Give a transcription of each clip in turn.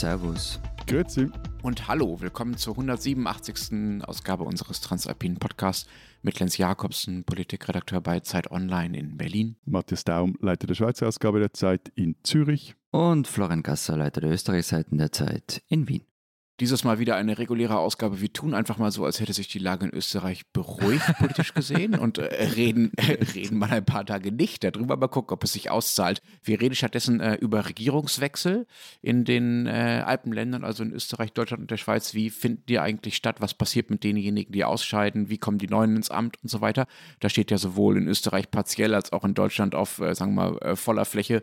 Servus. Grüezi. Und hallo, willkommen zur 187. Ausgabe unseres Transalpinen Podcasts mit Lenz Jakobsen, Politikredakteur bei Zeit Online in Berlin. Matthias Daum, Leiter der Schweizer Ausgabe der Zeit in Zürich. Und Florian Gasser, Leiter der Österreichseiten der Zeit in Wien. Dieses Mal wieder eine reguläre Ausgabe. Wir tun einfach mal so, als hätte sich die Lage in Österreich beruhigt, politisch gesehen, und äh, reden, äh, reden mal ein paar Tage nicht darüber, mal gucken, ob es sich auszahlt. Wir reden stattdessen äh, über Regierungswechsel in den äh, Alpenländern, also in Österreich, Deutschland und der Schweiz. Wie finden die eigentlich statt? Was passiert mit denjenigen, die ausscheiden? Wie kommen die Neuen ins Amt und so weiter? Da steht ja sowohl in Österreich partiell als auch in Deutschland auf, äh, sagen wir mal, äh, voller Fläche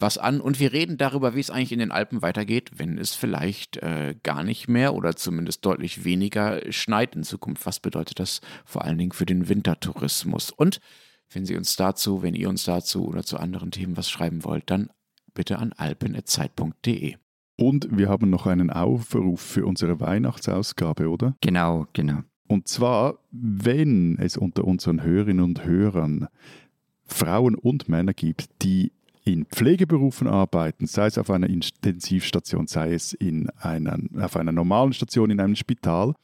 was an. Und wir reden darüber, wie es eigentlich in den Alpen weitergeht, wenn es vielleicht gar nicht nicht mehr oder zumindest deutlich weniger schneit in Zukunft. Was bedeutet das vor allen Dingen für den Wintertourismus? Und wenn Sie uns dazu, wenn ihr uns dazu oder zu anderen Themen was schreiben wollt, dann bitte an alpen.zeit.de. Und wir haben noch einen Aufruf für unsere Weihnachtsausgabe, oder? Genau, genau. Und zwar, wenn es unter unseren Hörerinnen und Hörern Frauen und Männer gibt, die in Pflegeberufen arbeiten, sei es auf einer Intensivstation, sei es in einer, auf einer normalen Station in einem Spital,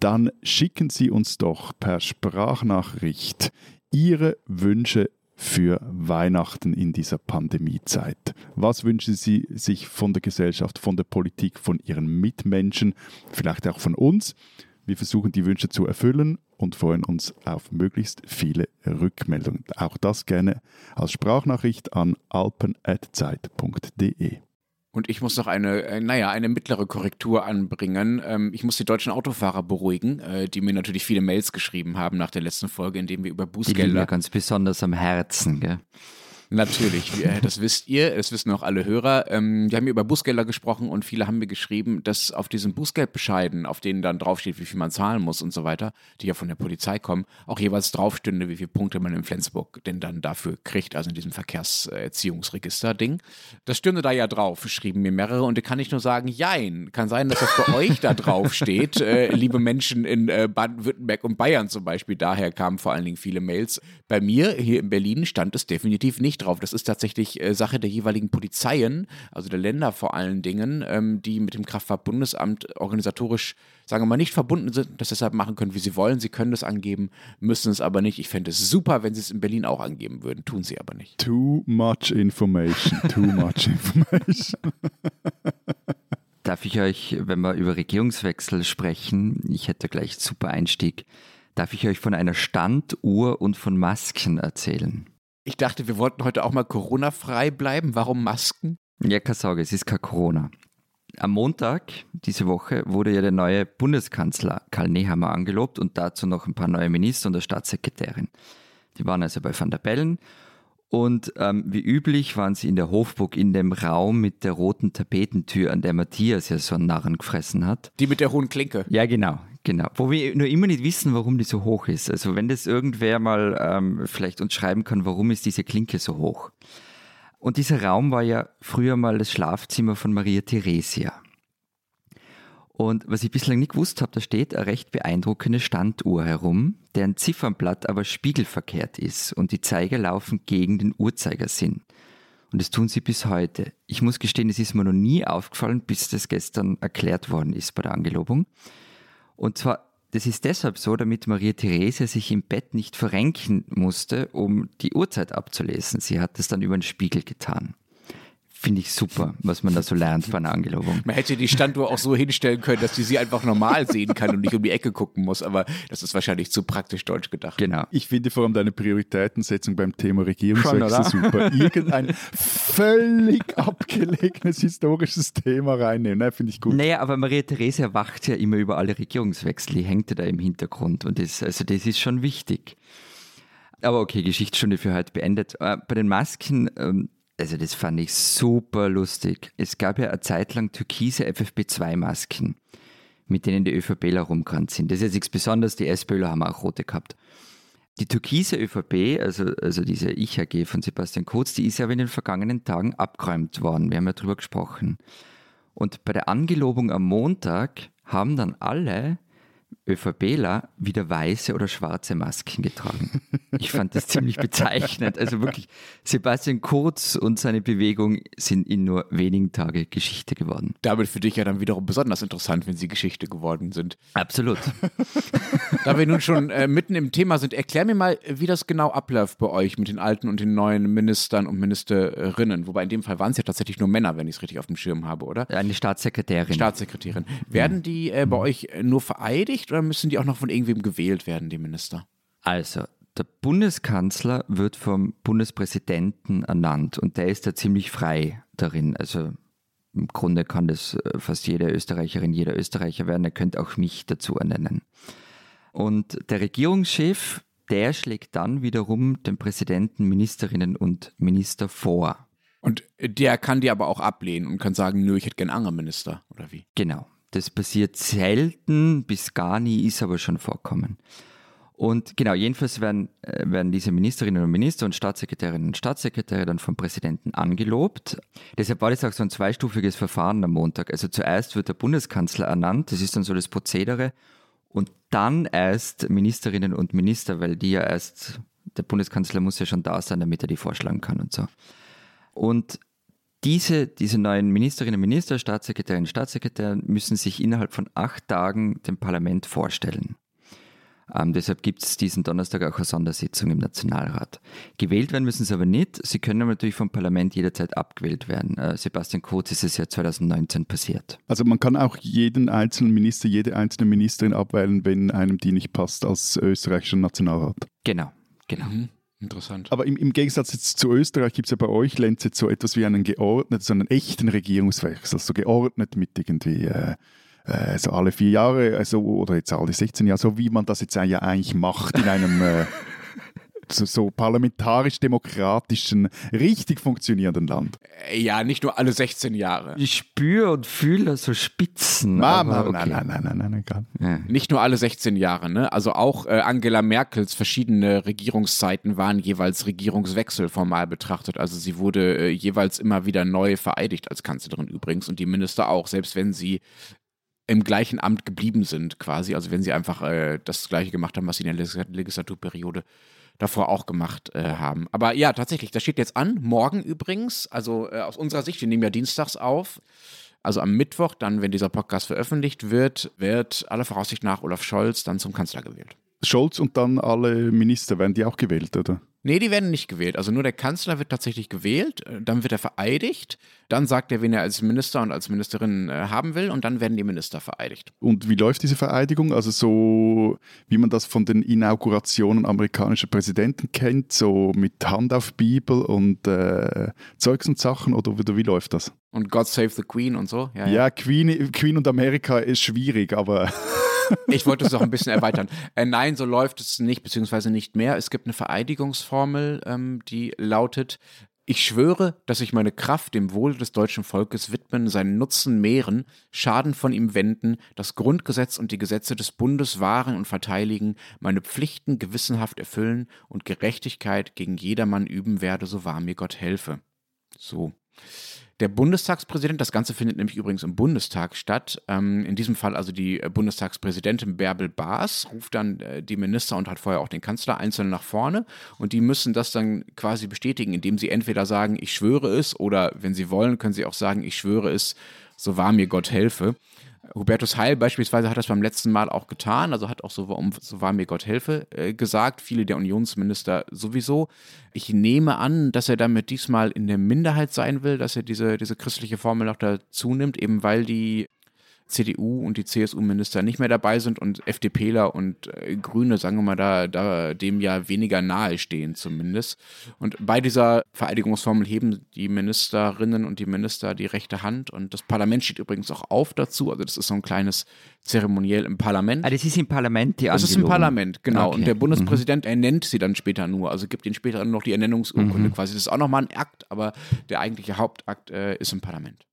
dann schicken Sie uns doch per Sprachnachricht Ihre Wünsche für Weihnachten in dieser Pandemiezeit. Was wünschen Sie sich von der Gesellschaft, von der Politik, von Ihren Mitmenschen, vielleicht auch von uns? Wir versuchen die Wünsche zu erfüllen und freuen uns auf möglichst viele Rückmeldungen. Auch das gerne als Sprachnachricht an alpen.zeit.de. Und ich muss noch eine, äh, naja, eine mittlere Korrektur anbringen. Ähm, ich muss die deutschen Autofahrer beruhigen, äh, die mir natürlich viele Mails geschrieben haben nach der letzten Folge, in dem wir über Bußgelder. Die liegen mir ganz besonders am Herzen, gell? Natürlich, das wisst ihr, es wissen auch alle Hörer. Ähm, wir haben hier über Bußgelder gesprochen und viele haben mir geschrieben, dass auf diesen Bußgeldbescheiden, auf denen dann draufsteht, wie viel man zahlen muss und so weiter, die ja von der Polizei kommen, auch jeweils draufstünde, wie viele Punkte man in Flensburg denn dann dafür kriegt, also in diesem Verkehrserziehungsregister-Ding. Das stünde da ja drauf, schrieben mir mehrere und da kann ich nur sagen, jein, kann sein, dass das bei euch da drauf steht, äh, liebe Menschen in äh, Baden-Württemberg und Bayern zum Beispiel, daher kamen vor allen Dingen viele Mails. Bei mir hier in Berlin stand es definitiv nicht drauf. Das ist tatsächlich äh, Sache der jeweiligen Polizeien, also der Länder vor allen Dingen, ähm, die mit dem Kraftfahrtbundesamt organisatorisch, sagen wir mal, nicht verbunden sind, das deshalb machen können, wie sie wollen. Sie können das angeben, müssen es aber nicht. Ich fände es super, wenn sie es in Berlin auch angeben würden, tun sie aber nicht. Too much information, too much information. Darf ich euch, wenn wir über Regierungswechsel sprechen, ich hätte gleich einen super Einstieg, darf ich euch von einer Standuhr und von Masken erzählen? Ich dachte, wir wollten heute auch mal Corona-frei bleiben. Warum Masken? Ja, keine Sorge, es ist kein Corona. Am Montag diese Woche wurde ja der neue Bundeskanzler Karl Nehammer angelobt und dazu noch ein paar neue Minister und der Staatssekretärin. Die waren also bei Van der Bellen und ähm, wie üblich waren sie in der Hofburg in dem Raum mit der roten Tapetentür, an der Matthias ja so einen Narren gefressen hat. Die mit der hohen Klinke. Ja, genau. Genau, wo wir nur immer nicht wissen, warum die so hoch ist. Also wenn das irgendwer mal ähm, vielleicht uns schreiben kann, warum ist diese Klinke so hoch? Und dieser Raum war ja früher mal das Schlafzimmer von Maria Theresia. Und was ich bislang nicht gewusst habe, da steht eine recht beeindruckende Standuhr herum, deren Ziffernblatt aber spiegelverkehrt ist und die Zeiger laufen gegen den Uhrzeigersinn. Und das tun sie bis heute. Ich muss gestehen, es ist mir noch nie aufgefallen, bis das gestern erklärt worden ist bei der Angelobung. Und zwar, das ist deshalb so, damit Maria Therese sich im Bett nicht verrenken musste, um die Uhrzeit abzulesen. Sie hat das dann über den Spiegel getan. Finde ich super, was man da so lernt bei einer Angelobung. Man hätte die Standuhr auch so hinstellen können, dass die sie einfach normal sehen kann und nicht um die Ecke gucken muss, aber das ist wahrscheinlich zu praktisch deutsch gedacht. Genau. Ich finde vor allem deine Prioritätensetzung beim Thema Regierungswechsel super. Irgendein völlig abgelegenes historisches Thema reinnehmen, ne, finde ich gut. Naja, aber Maria Therese wacht ja immer über alle Regierungswechsel, die hängt ja da im Hintergrund und das, also das ist schon wichtig. Aber okay, Geschichtsstunde für heute beendet. Äh, bei den Masken ähm, also das fand ich super lustig. Es gab ja eine Zeit lang türkise FFP2-Masken, mit denen die ÖVPler rumgerannt sind. Das ist jetzt nichts Besonderes, die SPÖler haben auch rote gehabt. Die türkise ÖVP, also, also diese Ich-AG von Sebastian Kurz, die ist ja in den vergangenen Tagen abgeräumt worden. Wir haben ja drüber gesprochen. Und bei der Angelobung am Montag haben dann alle ÖVPler wieder weiße oder schwarze Masken getragen. Ich fand das ziemlich bezeichnend. Also wirklich, Sebastian Kurz und seine Bewegung sind in nur wenigen Tagen Geschichte geworden. Damit für dich ja dann wiederum besonders interessant, wenn sie Geschichte geworden sind. Absolut. da wir nun schon äh, mitten im Thema sind, erklär mir mal, wie das genau abläuft bei euch mit den alten und den neuen Ministern und Ministerinnen. Wobei in dem Fall waren es ja tatsächlich nur Männer, wenn ich es richtig auf dem Schirm habe, oder? Eine Staatssekretärin. Staatssekretärin. Werden die äh, bei euch nur vereidigt oder müssen die auch noch von irgendwem gewählt werden, die Minister? Also, der Bundeskanzler wird vom Bundespräsidenten ernannt und der ist da ziemlich frei darin. Also im Grunde kann das äh, fast jede Österreicherin, jeder Österreicher werden. Er könnte auch mich dazu ernennen. Und der Regierungschef, der schlägt dann wiederum den Präsidenten, Ministerinnen und Minister vor. Und der kann die aber auch ablehnen und kann sagen, nö, ich hätte gern einen anderen Minister, oder wie? Genau. Das passiert selten, bis gar nie, ist aber schon vorkommen. Und genau, jedenfalls werden, äh, werden diese Ministerinnen und Minister und Staatssekretärinnen und Staatssekretäre dann vom Präsidenten angelobt. Deshalb war das auch so ein zweistufiges Verfahren am Montag. Also zuerst wird der Bundeskanzler ernannt, das ist dann so das Prozedere, und dann erst Ministerinnen und Minister, weil die ja erst, der Bundeskanzler muss ja schon da sein, damit er die vorschlagen kann und so. Und diese, diese neuen Ministerinnen und Minister, Staatssekretärinnen und Staatssekretäre müssen sich innerhalb von acht Tagen dem Parlament vorstellen. Ähm, deshalb gibt es diesen Donnerstag auch eine Sondersitzung im Nationalrat. Gewählt werden müssen sie aber nicht. Sie können natürlich vom Parlament jederzeit abgewählt werden. Äh, Sebastian Kurz ist es ja 2019 passiert. Also man kann auch jeden einzelnen Minister, jede einzelne Ministerin abwählen, wenn einem die nicht passt als österreichischer Nationalrat. Genau, genau. Mhm. Interessant. Aber im, im Gegensatz jetzt zu Österreich gibt es ja bei euch, Lenz, jetzt so etwas wie einen geordneten, so einen echten Regierungswechsel, so geordnet mit irgendwie äh, äh, so alle vier Jahre also, oder jetzt alle 16 Jahre, so wie man das jetzt ja eigentlich macht in einem äh, so, parlamentarisch-demokratischen, richtig funktionierenden Land. Ja, nicht nur alle 16 Jahre. Ich spüre und fühle so Spitzen. Ah, aber nein, okay. nein, nein, nein, nein, nein, gar nicht. Nicht nur alle 16 Jahre, ne? Also auch äh, Angela Merkels verschiedene Regierungszeiten waren jeweils Regierungswechsel formal betrachtet. Also sie wurde äh, jeweils immer wieder neu vereidigt als Kanzlerin übrigens und die Minister auch, selbst wenn sie im gleichen Amt geblieben sind quasi. Also wenn sie einfach äh, das gleiche gemacht haben, was sie in der Legis- Legislaturperiode davor auch gemacht äh, haben. Aber ja, tatsächlich, das steht jetzt an. Morgen übrigens, also äh, aus unserer Sicht, wir nehmen ja dienstags auf. Also am Mittwoch, dann, wenn dieser Podcast veröffentlicht wird, wird aller Voraussicht nach Olaf Scholz dann zum Kanzler gewählt. Scholz und dann alle Minister, werden die auch gewählt, oder? Nee, die werden nicht gewählt. Also nur der Kanzler wird tatsächlich gewählt, äh, dann wird er vereidigt, dann sagt er, wen er als Minister und als Ministerin äh, haben will und dann werden die Minister vereidigt. Und wie läuft diese Vereidigung? Also so, wie man das von den Inaugurationen amerikanischer Präsidenten kennt, so mit Hand auf Bibel und äh, Zeugs und Sachen, oder, oder wie läuft das? Und God Save the Queen und so. Ja, Ja, Queen, Queen und Amerika ist schwierig, aber Ich wollte es auch ein bisschen erweitern. Äh, nein, so läuft es nicht, beziehungsweise nicht mehr. Es gibt eine Vereidigungsformel, ähm, die lautet, ich schwöre, dass ich meine Kraft dem Wohle des deutschen Volkes widmen, seinen Nutzen mehren, Schaden von ihm wenden, das Grundgesetz und die Gesetze des Bundes wahren und verteidigen, meine Pflichten gewissenhaft erfüllen und Gerechtigkeit gegen jedermann üben werde, so wahr mir Gott helfe. So. Der Bundestagspräsident, das Ganze findet nämlich übrigens im Bundestag statt. Ähm, in diesem Fall also die äh, Bundestagspräsidentin Bärbel Baas ruft dann äh, die Minister und hat vorher auch den Kanzler einzeln nach vorne und die müssen das dann quasi bestätigen, indem sie entweder sagen, ich schwöre es oder wenn sie wollen, können sie auch sagen, ich schwöre es, so wahr mir Gott helfe. Hubertus Heil beispielsweise hat das beim letzten Mal auch getan, also hat auch so, um, so wahr mir Gott helfe äh, gesagt, viele der Unionsminister sowieso. Ich nehme an, dass er damit diesmal in der Minderheit sein will, dass er diese, diese christliche Formel noch dazu nimmt, eben weil die CDU und die CSU-Minister nicht mehr dabei sind und FDPler und äh, Grüne, sagen wir mal, da, da dem ja weniger nahe stehen zumindest. Und bei dieser Vereidigungsformel heben die Ministerinnen und die Minister die rechte Hand und das Parlament steht übrigens auch auf dazu. Also das ist so ein kleines Zeremoniell im Parlament. Ah, das ist im Parlament die Das ist im. Parlament, genau. Okay. Und der Bundespräsident ernennt sie dann später nur. Also gibt ihnen später noch die Ernennungsurkunde quasi. Das ist auch nochmal ein Akt, aber der eigentliche Hauptakt äh, ist im Parlament.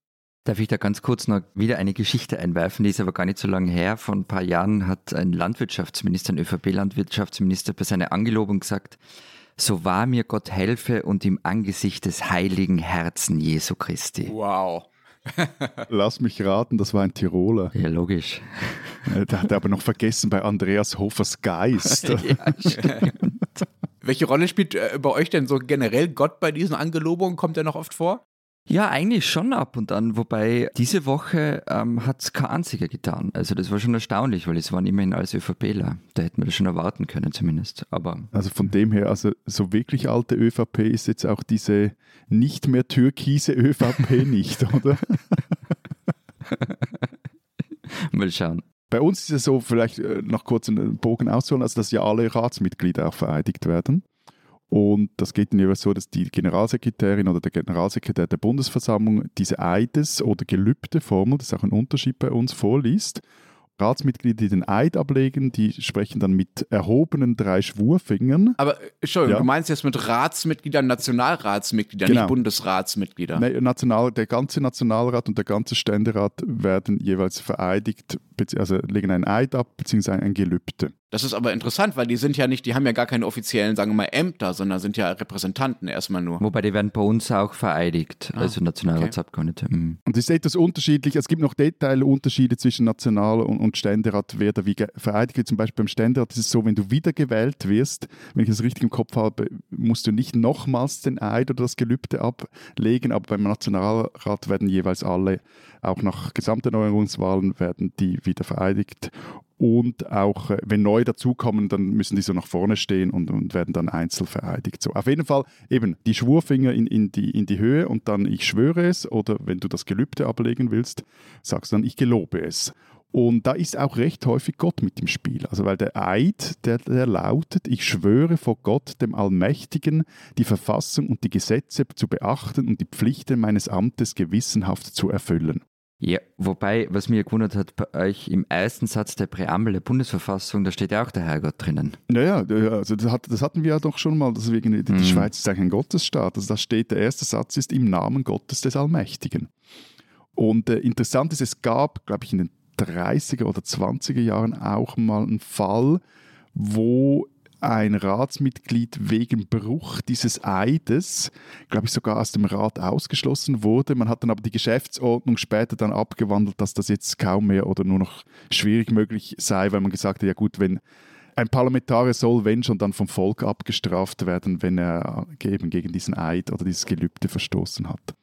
Darf ich da ganz kurz noch wieder eine Geschichte einwerfen, die ist aber gar nicht so lange her. Vor ein paar Jahren hat ein Landwirtschaftsminister, ein ÖVP-Landwirtschaftsminister bei seiner Angelobung gesagt, so wahr mir Gott helfe und im Angesicht des heiligen Herzen Jesu Christi. Wow. Lass mich raten, das war ein Tiroler. Ja, logisch. Der hat aber noch vergessen bei Andreas Hofers Geist. ja, stimmt. Welche Rolle spielt äh, bei euch denn so generell Gott bei diesen Angelobungen? Kommt er noch oft vor? Ja, eigentlich schon ab und an, wobei diese Woche ähm, hat es kein einziger getan. Also das war schon erstaunlich, weil es waren immerhin alles ÖVPler. Da hätten wir das schon erwarten können zumindest. Aber Also von dem her, also so wirklich alte ÖVP ist jetzt auch diese nicht mehr türkise ÖVP nicht, oder? mal schauen. Bei uns ist es so, vielleicht äh, noch kurz einen Bogen ausholen, also dass ja alle Ratsmitglieder auch vereidigt werden. Und das geht dann jeweils so, dass die Generalsekretärin oder der Generalsekretär der Bundesversammlung diese Eides- oder Gelübdeformel, das ist auch ein Unterschied bei uns, vorliest. Ratsmitglieder, die den Eid ablegen, die sprechen dann mit erhobenen drei Schwurfingern. Aber Entschuldigung, Ja. du meinst jetzt mit Ratsmitgliedern, Nationalratsmitgliedern, Genau. nicht Bundesratsmitglieder. Nee, National, der ganze Nationalrat und der ganze Ständerat werden jeweils vereidigt, also legen einen Eid ab, beziehungsweise ein Gelübde. Das ist aber interessant, weil die sind ja nicht, die haben ja gar keine offiziellen, sagen wir mal, Ämter, sondern sind ja Repräsentanten erstmal nur. Wobei die werden bei uns auch vereidigt, also Nationalratsabgeordnete. Mhm. Und es ist etwas unterschiedlich. Es gibt noch Detailunterschiede zwischen National- und, und Ständerat, wer da wie vereidigt wird. Zum Beispiel beim Ständerat ist es so, wenn du wiedergewählt wirst, wenn ich das richtig im Kopf habe, musst du nicht nochmals den Eid oder das Gelübde ablegen, aber beim Nationalrat werden jeweils alle, auch nach Gesamterneuerungswahlen, werden die wieder vereidigt. Und auch, äh, wenn neu dazukommen, dann müssen die so nach vorne stehen und, und werden dann einzeln vereidigt. So, auf jeden Fall eben die Schwurfinger in, in, die, in die Höhe und dann ich schwöre es oder wenn du das Gelübde ablegen willst, sagst du dann ich gelobe es. Und da ist auch recht häufig Gott mit im Spiel. Also weil der Eid, der, der lautet, ich schwöre vor Gott, dem Allmächtigen, die Verfassung und die Gesetze zu beachten und die Pflichten meines Amtes gewissenhaft zu erfüllen. Ja, wobei, was mir gewundert hat, bei euch im ersten Satz der Präambel der Bundesverfassung, da steht ja auch der Herrgott drinnen. Naja, also das, hat, das hatten wir ja doch schon mal, deswegen die, die Mhm. Schweiz ist eigentlich ein Gottesstaat. Also da steht, der erste Satz ist im Namen Gottes des Allmächtigen. Und äh, interessant ist, es gab, glaube ich, in den 30er oder 20er Jahren auch mal einen Fall, wo ein Ratsmitglied wegen Bruch dieses Eides, glaube ich, sogar aus dem Rat ausgeschlossen wurde. Man hat dann aber die Geschäftsordnung später dann abgewandelt, dass das jetzt kaum mehr oder nur noch schwierig möglich sei, weil man gesagt hat, ja gut, wenn ein Parlamentarier soll, wenn schon, dann vom Volk abgestraft werden, wenn er eben gegen diesen Eid oder dieses Gelübde verstoßen hat.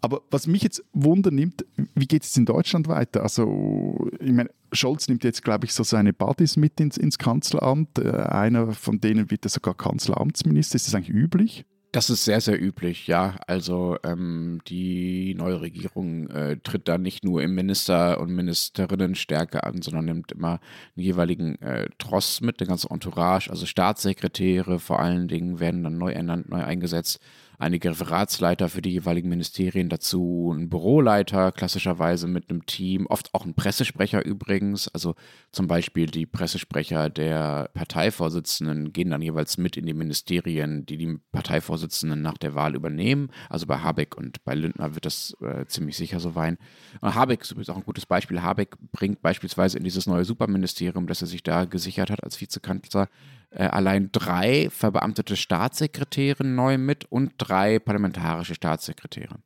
Aber was mich jetzt wundernimmt, wie geht es in Deutschland weiter? Also, ich meine, Scholz nimmt jetzt, glaube ich, so seine Buddies mit ins, ins Kanzleramt. Äh, einer von denen wird ja sogar Kanzleramtsminister. Ist das eigentlich üblich? Das ist sehr, sehr üblich, ja. Also ähm, die neue Regierung äh, tritt da nicht nur im Minister- und Ministerinnenstärke an, sondern nimmt immer einen jeweiligen äh, Tross mit, der ganze Entourage, also Staatssekretäre vor allen Dingen werden dann neu ernannt, neu eingesetzt. Einige Referatsleiter für die jeweiligen Ministerien dazu, ein Büroleiter klassischerweise mit einem Team, oft auch ein Pressesprecher übrigens. Also zum Beispiel die Pressesprecher der Parteivorsitzenden gehen dann jeweils mit in die Ministerien, die die Parteivorsitzenden nach der Wahl übernehmen. Also bei Habeck und bei Lindner wird das äh, ziemlich sicher so sein. Und Habeck ist übrigens auch ein gutes Beispiel. Habeck bringt beispielsweise in dieses neue Superministerium, das er sich da gesichert hat als Vizekanzler, allein drei verbeamtete Staatssekretäre neu mit und drei parlamentarische Staatssekretäre.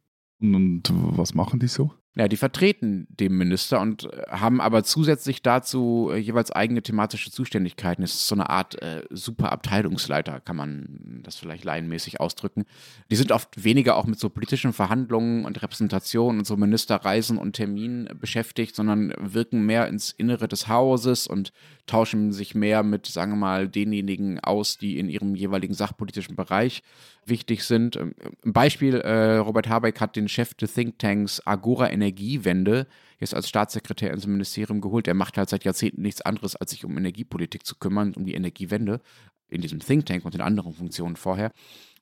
Und, und was machen die so? Ja, die vertreten den Minister und äh, haben aber zusätzlich dazu äh, jeweils eigene thematische Zuständigkeiten. Es ist so eine Art äh, Superabteilungsleiter, kann man das vielleicht laienmäßig ausdrücken. Die sind oft weniger auch mit so politischen Verhandlungen und Repräsentationen und so Ministerreisen und Terminen beschäftigt, sondern wirken mehr ins Innere des Hauses und tauschen sich mehr mit, sagen wir mal, denjenigen aus, die in ihrem jeweiligen sachpolitischen Bereich wichtig sind. Ähm, Ein Beispiel, äh, Robert Habeck hat den Chef des Thinktanks Agora Energiewende jetzt als Staatssekretär ins Ministerium geholt. Er macht halt seit Jahrzehnten nichts anderes, als sich um Energiepolitik zu kümmern, um die Energiewende in diesem Think Tank und in anderen Funktionen vorher.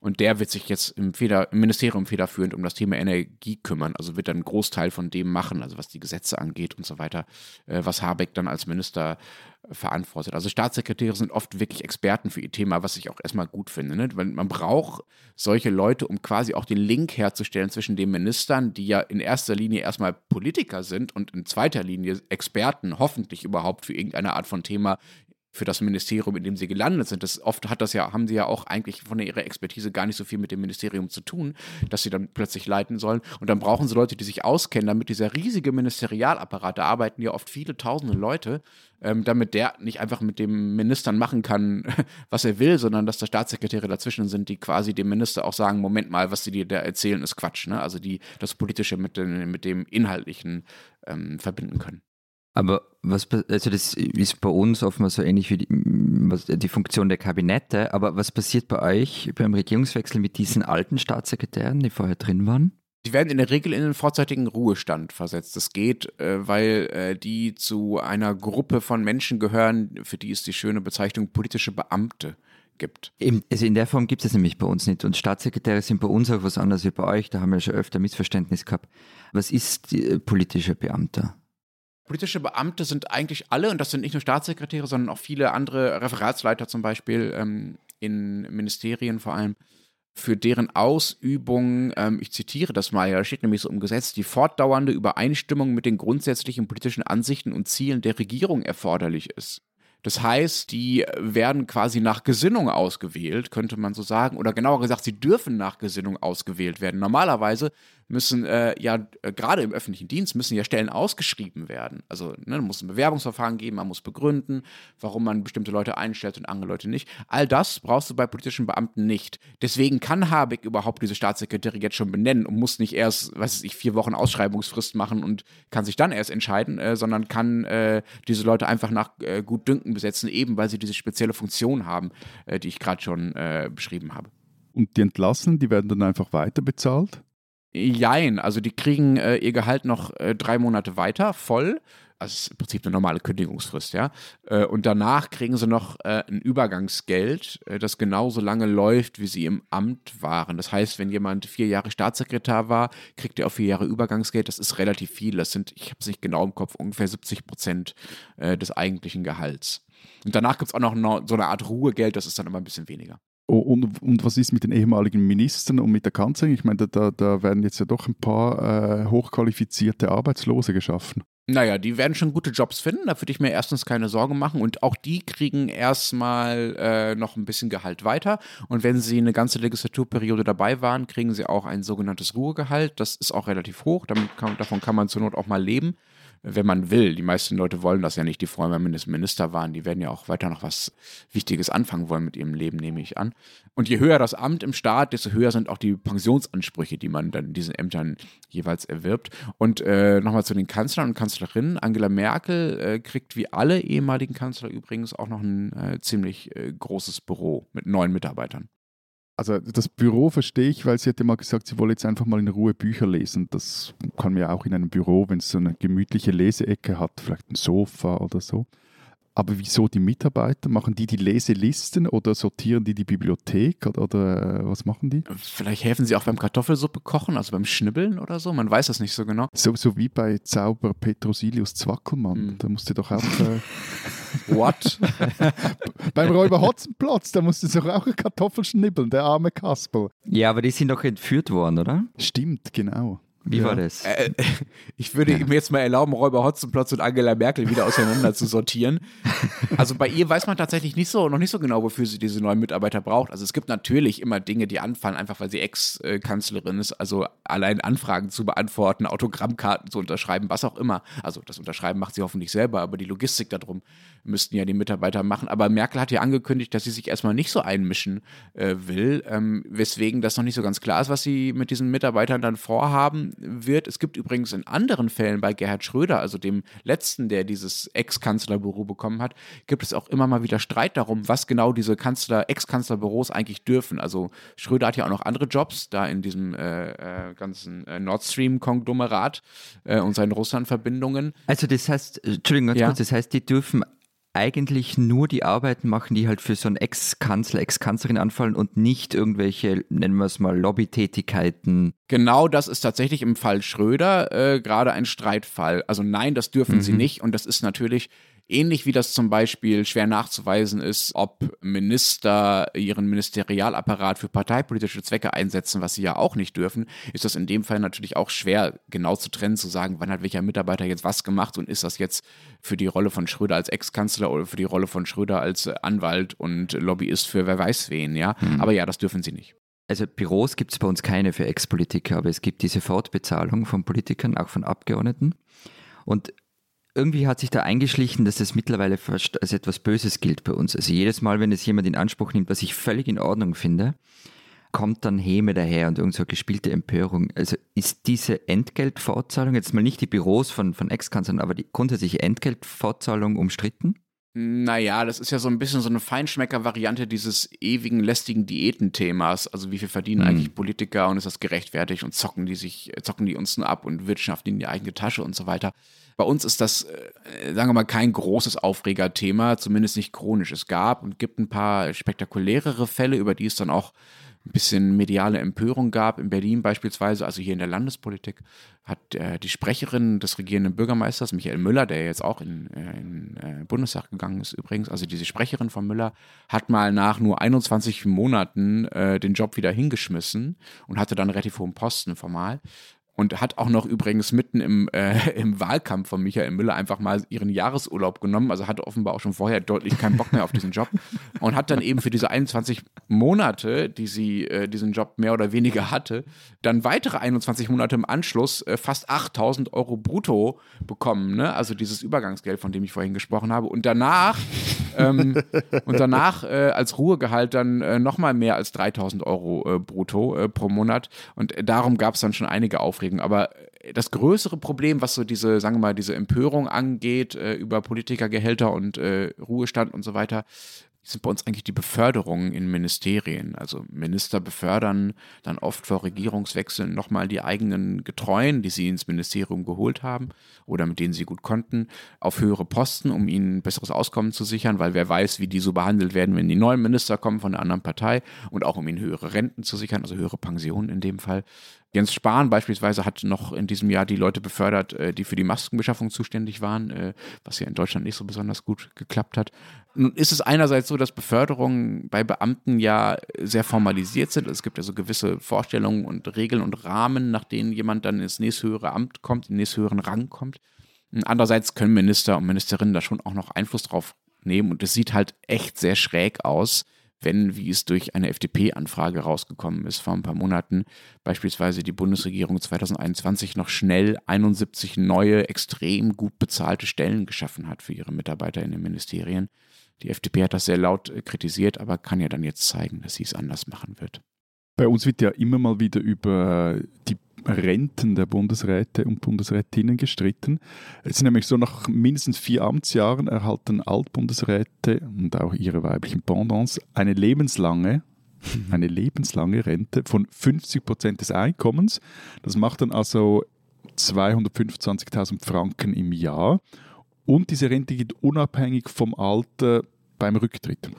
Und der wird sich jetzt im, Feder, im Ministerium federführend um das Thema Energie kümmern. Also wird dann einen Großteil von dem machen, also was die Gesetze angeht und so weiter, äh, was Habeck dann als Minister verantwortet. Also Staatssekretäre sind oft wirklich Experten für ihr Thema, was ich auch erstmal gut finde. Ne? Weil man braucht solche Leute, um quasi auch den Link herzustellen zwischen den Ministern, die ja in erster Linie erstmal Politiker sind und in zweiter Linie Experten, hoffentlich überhaupt für irgendeine Art von Thema, für das Ministerium, in dem sie gelandet sind. Das oft hat das ja, haben sie ja auch eigentlich von ihrer Expertise gar nicht so viel mit dem Ministerium zu tun, dass sie dann plötzlich leiten sollen. Und dann brauchen sie Leute, die sich auskennen, damit dieser riesige Ministerialapparat, da arbeiten ja oft viele tausende Leute, ähm, damit der nicht einfach mit dem Ministern machen kann, was er will, sondern dass da Staatssekretäre dazwischen sind, die quasi dem Minister auch sagen, Moment mal, was sie dir da erzählen, ist Quatsch. Ne? Also die das Politische mit, den, mit dem Inhaltlichen ähm, verbinden können. Aber was, also das ist bei uns offenbar so ähnlich wie die, was, die Funktion der Kabinette, aber was passiert bei euch beim Regierungswechsel mit diesen alten Staatssekretären, die vorher drin waren? Die werden in der Regel in den vorzeitigen Ruhestand versetzt. Das geht, äh, weil äh, die zu einer Gruppe von Menschen gehören, für die es die schöne Bezeichnung politische Beamte gibt. Also in der Form gibt es nämlich bei uns nicht. Und Staatssekretäre sind bei uns auch was anderes wie bei euch. Da haben wir schon öfter Missverständnis gehabt. Was ist die, äh, politischer Beamter? Politische Beamte sind eigentlich alle, und das sind nicht nur Staatssekretäre, sondern auch viele andere Referatsleiter zum Beispiel ähm, in Ministerien vor allem, für deren Ausübung, ähm, ich zitiere das mal, ja, steht nämlich so im Gesetz, die fortdauernde Übereinstimmung mit den grundsätzlichen politischen Ansichten und Zielen der Regierung erforderlich ist. Das heißt, die werden quasi nach Gesinnung ausgewählt, könnte man so sagen. Oder genauer gesagt, sie dürfen nach Gesinnung ausgewählt werden. Normalerweise müssen äh, ja äh, gerade im öffentlichen Dienst müssen ja Stellen ausgeschrieben werden. Also ne, muss ein Bewerbungsverfahren geben, man muss begründen, warum man bestimmte Leute einstellt und andere Leute nicht. All das brauchst du bei politischen Beamten nicht. Deswegen kann Habeck überhaupt diese Staatssekretäre jetzt schon benennen und muss nicht erst, weiß ich, vier Wochen Ausschreibungsfrist machen und kann sich dann erst entscheiden, äh, sondern kann äh, diese Leute einfach nach äh, Gutdünken besetzen, eben weil sie diese spezielle Funktion haben, äh, die ich gerade schon beschrieben habe. Und die Entlassenen, die werden dann einfach weiter bezahlt? Jein, also die kriegen äh, ihr Gehalt noch äh, drei Monate weiter, voll. Also ist im Prinzip eine normale Kündigungsfrist, ja. Äh, und danach kriegen sie noch äh, ein Übergangsgeld, äh, das genauso lange läuft, wie sie im Amt waren. Das heißt, wenn jemand vier Jahre Staatssekretär war, kriegt er auch vier Jahre Übergangsgeld. Das ist relativ viel. Das sind, ich habe es nicht genau im Kopf, ungefähr 70 Prozent äh, des eigentlichen Gehalts. Und danach gibt es auch noch so eine Art Ruhegeld, das ist dann immer ein bisschen weniger. Oh, und, und, was ist mit den ehemaligen Ministern und mit der Kanzlerin? Ich meine, da, da werden jetzt ja doch ein paar äh, hochqualifizierte Arbeitslose geschaffen. Naja, die werden schon gute Jobs finden, da würde ich mir erstens keine Sorgen machen. Und auch die kriegen erstmal äh, noch ein bisschen Gehalt weiter. Und wenn sie eine ganze Legislaturperiode dabei waren, kriegen sie auch ein sogenanntes Ruhegehalt. Das ist auch relativ hoch, kann, davon kann man zur Not auch mal leben wenn man will. Die meisten Leute wollen das ja nicht, die vorher mal Minister waren. Die werden ja auch weiter noch was Wichtiges anfangen wollen mit ihrem Leben, nehme ich an. Und je höher das Amt im Staat, desto höher sind auch die Pensionsansprüche, die man dann in diesen Ämtern jeweils erwirbt. Und äh, nochmal zu den Kanzlern und Kanzlerinnen. Angela Merkel äh, kriegt wie alle ehemaligen Kanzler übrigens auch noch ein äh, ziemlich äh, großes Büro mit neun Mitarbeitern. Also das Büro verstehe ich, weil sie hat ja mal gesagt, sie wolle jetzt einfach mal in Ruhe Bücher lesen. Das kann man ja auch in einem Büro, wenn es so eine gemütliche Leseecke hat, vielleicht ein Sofa oder so. Aber wieso die Mitarbeiter? Machen die die Leselisten oder sortieren die die Bibliothek oder, oder äh, was machen die? Vielleicht helfen sie auch beim Kartoffelsuppe kochen, also beim Schnibbeln oder so. Man weiß das nicht so genau. So, so wie bei Zauber Petrosilius Zwackelmann. Mhm. Da musste doch auch. Äh, What? beim Räuber Hotzenplotz, da musste doch auch Kartoffel schnibbeln, der arme Kasper. Ja, aber die sind doch entführt worden, oder? Stimmt, genau. Wie ja. war das? Äh, ich würde ja. mir jetzt mal erlauben, Räuber Hotzenplotz und Angela Merkel wieder auseinander zu sortieren. Also bei ihr weiß man tatsächlich nicht so, noch nicht so genau, wofür sie diese neuen Mitarbeiter braucht. Also es gibt natürlich immer Dinge, die anfallen, einfach weil sie Ex-Kanzlerin ist. Also allein Anfragen zu beantworten, Autogrammkarten zu unterschreiben, was auch immer. Also das Unterschreiben macht sie hoffentlich selber, aber die Logistik darum müssten ja die Mitarbeiter machen. Aber Merkel hat ja angekündigt, dass sie sich erstmal nicht so einmischen äh, will, ähm, weswegen das noch nicht so ganz klar ist, was sie mit diesen Mitarbeitern dann vorhaben wird. Es gibt übrigens in anderen Fällen bei Gerhard Schröder, also dem letzten, der dieses Ex-Kanzlerbüro bekommen hat, gibt es auch immer mal wieder Streit darum, was genau diese Kanzler, Ex-Kanzlerbüros eigentlich dürfen. Also Schröder hat ja auch noch andere Jobs, da in diesem äh, äh, ganzen äh, Nord Stream-Konglomerat äh, und seinen Russland-Verbindungen. Also das heißt, Entschuldigung, ganz ja? kurz, das heißt, die dürfen eigentlich nur die Arbeiten machen, die halt für so einen Ex-Kanzler, Ex-Kanzlerin anfallen und nicht irgendwelche, nennen wir es mal, Lobbytätigkeiten. Genau das ist tatsächlich im Fall Schröder äh, gerade ein Streitfall. Also nein, das dürfen mhm. sie nicht und das ist natürlich Ähnlich wie das zum Beispiel schwer nachzuweisen ist, ob Minister ihren Ministerialapparat für parteipolitische Zwecke einsetzen, was sie ja auch nicht dürfen, ist das in dem Fall natürlich auch schwer genau zu trennen, zu sagen, wann hat welcher Mitarbeiter jetzt was gemacht und ist das jetzt für die Rolle von Schröder als Ex-Kanzler oder für die Rolle von Schröder als Anwalt und Lobbyist für wer weiß wen, ja. Mhm. Aber ja, das dürfen sie nicht. Also Büros gibt es bei uns keine für Ex-Politiker, aber es gibt diese Fortbezahlung von Politikern, auch von Abgeordneten. Und irgendwie hat sich da eingeschlichen, dass das mittlerweile fast als etwas Böses gilt bei uns. Also jedes Mal, wenn es jemand in Anspruch nimmt, was ich völlig in Ordnung finde, kommt dann Häme daher und irgend so gespielte Empörung. Also ist diese Entgeltfortzahlung, jetzt mal nicht die Büros von, von Ex-Kanzlern, aber die grundsätzliche Entgeltfortzahlung umstritten? Naja, das ist ja so ein bisschen so eine Feinschmecker-Variante dieses ewigen lästigen Diätenthemas. Also wie viel verdienen mhm. eigentlich Politiker und ist das gerechtfertigt und zocken die sich, zocken die uns nur ab und wirtschaften in die eigene Tasche und so weiter. Bei uns ist das, äh, sagen wir mal, kein großes Aufregerthema, zumindest nicht chronisch. Es gab und gibt ein paar spektakulärere Fälle, über die es dann auch ein bisschen mediale Empörung gab. In Berlin beispielsweise, also hier in der Landespolitik, hat äh, die Sprecherin des regierenden Bürgermeisters, Michael Müller, der jetzt auch in, äh, in äh, Bundestag gegangen ist übrigens, also diese Sprecherin von Müller, hat mal nach nur 21 Monaten äh, den Job wieder hingeschmissen und hatte dann relativ hohen Posten formal und hat auch noch übrigens mitten im, äh, im Wahlkampf von Michael Müller einfach mal ihren Jahresurlaub genommen, also hatte offenbar auch schon vorher deutlich keinen Bock mehr auf diesen Job. Und hat dann eben für diese 21 Monate, die sie äh, diesen Job mehr oder weniger hatte, dann weitere 21 Monate im Anschluss äh, fast 8000 Euro brutto bekommen, ne? also dieses Übergangsgeld, von dem ich vorhin gesprochen habe. Und danach ähm, und danach äh, als Ruhegehalt dann äh, nochmal mehr als 3000 Euro äh, brutto äh, pro Monat. Und darum gab es dann schon einige Aufregungen aufregen. Aber das größere Problem, was so diese, sagen wir mal, diese Empörung angeht äh, über Politikergehälter und äh, Ruhestand und so weiter, sind bei uns eigentlich die Beförderungen in Ministerien. Also Minister befördern dann oft vor Regierungswechseln nochmal die eigenen Getreuen, die sie ins Ministerium geholt haben oder mit denen sie gut konnten, auf höhere Posten, um ihnen besseres Auskommen zu sichern, weil wer weiß, wie die so behandelt werden, wenn die neuen Minister kommen von einer anderen Partei und auch um ihnen höhere Renten zu sichern, also höhere Pensionen in dem Fall. Jens Spahn beispielsweise hat noch in diesem Jahr die Leute befördert, äh, die für die Maskenbeschaffung zuständig waren, äh, was ja in Deutschland nicht so besonders gut geklappt hat. Nun ist es einerseits so, dass Beförderungen bei Beamten ja sehr formalisiert sind. Es gibt ja so gewisse Vorstellungen und Regeln und Rahmen, nach denen jemand dann ins nächsthöhere Amt kommt, in den nächsthöheren Rang kommt. Andererseits können Minister und Ministerinnen da schon auch noch Einfluss drauf nehmen und es sieht halt echt sehr schräg aus, wenn, wie es durch eine FDP-Anfrage rausgekommen ist vor ein paar Monaten, beispielsweise die Bundesregierung 2021 noch schnell 71 neue, extrem gut bezahlte Stellen geschaffen hat für ihre Mitarbeiter in den Ministerien. Die FDP hat das sehr laut äh, kritisiert, aber kann ja dann jetzt zeigen, dass sie es anders machen wird. Bei uns wird ja immer mal wieder über die Renten der Bundesräte und Bundesrätinnen gestritten. Es ist nämlich so, nach mindestens vier Amtsjahren erhalten Altbundesräte und auch ihre weiblichen Pendants eine lebenslange eine lebenslange Rente von 50 Prozent des Einkommens. Das macht dann also 225.000 Franken im Jahr. Und diese Rente geht unabhängig vom Alter beim Rücktritt.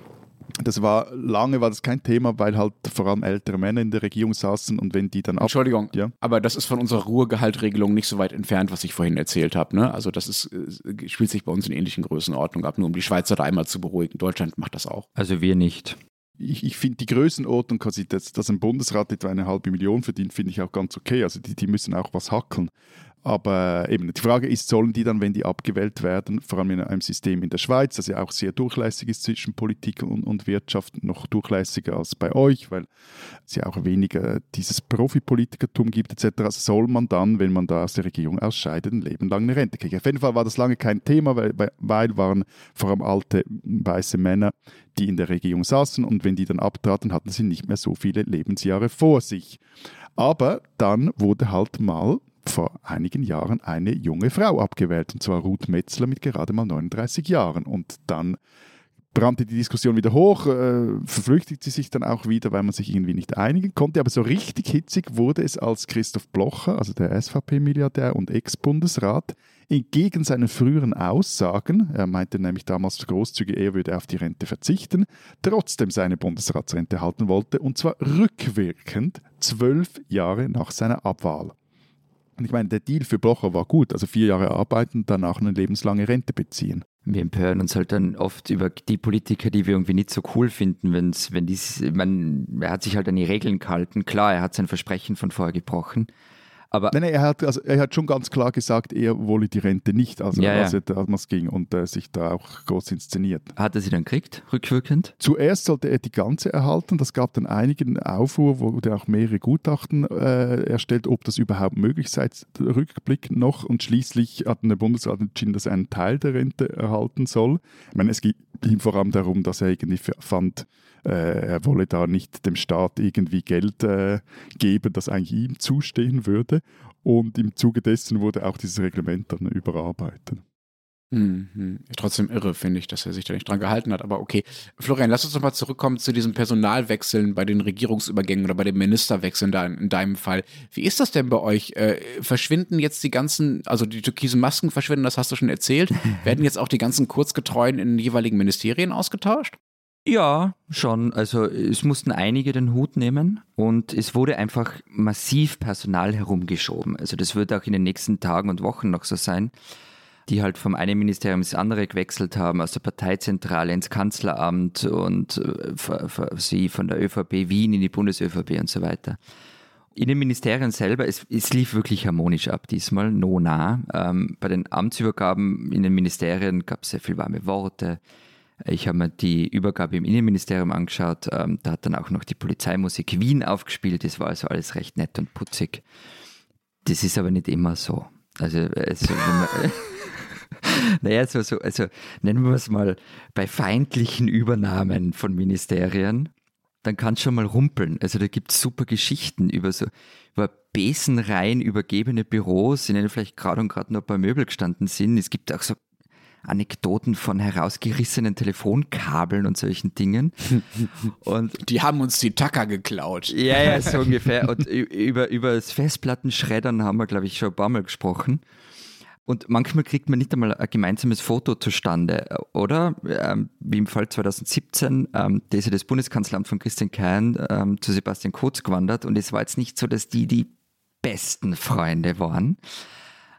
Das war lange war das kein Thema, weil halt vor allem ältere Männer in der Regierung saßen und wenn die dann ab Entschuldigung, ja? aber das ist von unserer Ruhegehaltregelung nicht so weit entfernt, was ich vorhin erzählt habe. Ne? Also das ist, äh, spielt sich bei uns in ähnlichen Größenordnungen ab, nur um die Schweizer da einmal zu beruhigen. Deutschland macht das auch. Also wir nicht. Ich, ich finde die Größenordnung, quasi, dass, dass ein Bundesrat etwa eine halbe Million verdient, finde ich auch ganz okay. Also die, die müssen auch was hackeln. Aber eben, die Frage ist, sollen die dann, wenn die abgewählt werden, vor allem in einem System in der Schweiz, das ja auch sehr durchlässig ist zwischen Politik und, und Wirtschaft, noch durchlässiger als bei euch, weil es ja auch weniger dieses Profipolitikertum gibt etc., also soll man dann, wenn man da aus der Regierung ausscheidet, ein Leben lang eine Rente kriegen. Auf jeden Fall war das lange kein Thema, weil, weil waren vor allem alte weiße Männer, die in der Regierung saßen und wenn die dann abtraten, hatten sie nicht mehr so viele Lebensjahre vor sich. Aber dann wurde halt mal vor einigen Jahren eine junge Frau abgewählt, und zwar Ruth Metzler mit gerade mal 39 Jahren. Und dann brannte die Diskussion wieder hoch, äh, verflüchtigt sie sich dann auch wieder, weil man sich irgendwie nicht einigen konnte. Aber so richtig hitzig wurde es, als Christoph Blocher, also der SVP-Milliardär und Ex-Bundesrat, entgegen seinen früheren Aussagen, er meinte nämlich damals großzügig, er würde auf die Rente verzichten, trotzdem seine Bundesratsrente halten wollte, und zwar rückwirkend zwölf Jahre nach seiner Abwahl. Und ich meine, der Deal für Blocher war gut, also vier Jahre arbeiten, danach eine lebenslange Rente beziehen. wir empören uns halt dann oft über die Politiker, die wir irgendwie nicht so cool finden, wenn's, wenn dies, man, er hat sich halt an die Regeln gehalten. Klar, er hat sein Versprechen von vorher gebrochen. Aber nein, nein, er, hat, also, er hat schon ganz klar gesagt, er wolle die Rente nicht, also Ja, ja. als es ging und äh, sich da auch groß inszeniert. hat er sie dann gekriegt, rückwirkend? Zuerst sollte er die ganze erhalten. Das gab dann einigen Aufruhr, wurde auch mehrere Gutachten äh, erstellt, ob das überhaupt möglich sei, rückblickend noch. Und schließlich hat der Bundesrat entschieden, dass er einen Teil der Rente erhalten soll. Ich meine, es ging ihm vor allem darum, dass er irgendwie fand, äh, er wolle da nicht dem Staat irgendwie Geld äh, geben, das eigentlich ihm zustehen würde. Und im Zuge dessen wurde auch dieses Reglement dann überarbeitet. Mhm. Trotzdem irre, finde ich, dass er sich da nicht dran gehalten hat. Aber okay. Florian, lass uns nochmal zurückkommen zu diesen Personalwechseln bei den Regierungsübergängen oder bei den Ministerwechseln da in, in deinem Fall. Wie ist das denn bei euch? Äh, verschwinden jetzt die ganzen, also die türkisen Masken verschwinden, das hast du schon erzählt. Werden jetzt auch die ganzen Kurzgetreuen in den jeweiligen Ministerien ausgetauscht? Ja, schon. Also es mussten einige den Hut nehmen und es wurde einfach massiv Personal herumgeschoben. Also das wird auch in den nächsten Tagen und Wochen noch so sein, die halt vom einen Ministerium ins andere gewechselt haben, aus der Parteizentrale ins Kanzleramt und äh, sie von der ÖVP Wien in die Bundes-ÖVP und so weiter. In den Ministerien selber, es, es lief wirklich harmonisch ab diesmal, no nah. Ähm, bei den Amtsübergaben in den Ministerien gab es sehr viel warme Worte. Ich habe mir die Übergabe im Innenministerium angeschaut. Ähm, da hat dann auch noch die Polizeimusik Wien aufgespielt. Das war also alles recht nett und putzig. Das ist aber nicht immer so. Also, also naja, so, so, also nennen wir es mal bei feindlichen Übernahmen von Ministerien, dann kann es schon mal rumpeln. Also da gibt es super Geschichten über so über Besenreihen übergebene Büros, in denen vielleicht gerade und gerade noch ein paar Möbel gestanden sind. Es gibt auch so Anekdoten von herausgerissenen Telefonkabeln und solchen Dingen. Und Die haben uns die Tacker geklaut. ja, ja, so ungefähr. Und über, über das Festplattenschreddern haben wir, glaube ich, schon ein paar Mal gesprochen. Und manchmal kriegt man nicht einmal ein gemeinsames Foto zustande, oder? Ähm, wie im Fall 2017, ähm, da ist ja das Bundeskanzleramt von Christian Kern ähm, zu Sebastian Kurz gewandert und es war jetzt nicht so, dass die die besten Freunde waren.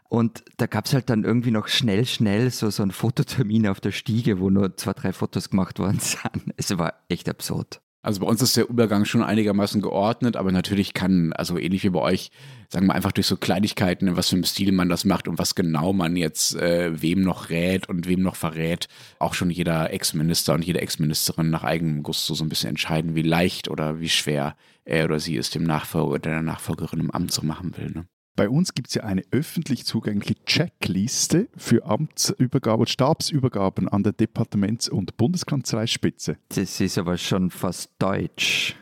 Und da gab es halt dann irgendwie noch schnell, schnell so, so einen Fototermin auf der Stiege, wo nur zwei, drei Fotos gemacht worden sind. Es war echt absurd. Also bei uns ist der Übergang schon einigermaßen geordnet, aber natürlich kann, also ähnlich wie bei euch, sagen wir einfach durch so Kleinigkeiten, in was für einem Stil man das macht und was genau man jetzt äh, wem noch rät und wem noch verrät, auch schon jeder Ex-Minister und jede Ex-Ministerin nach eigenem Gusto so ein bisschen entscheiden, wie leicht oder wie schwer er oder sie es dem Nachfolger oder der Nachfolgerin im Amt so machen will. Ne? Bei uns gibt es ja eine öffentlich zugängliche Checkliste für Amtsübergaben und Stabsübergaben an der Departements- und Bundeskanzleispitze. Das ist aber schon fast deutsch.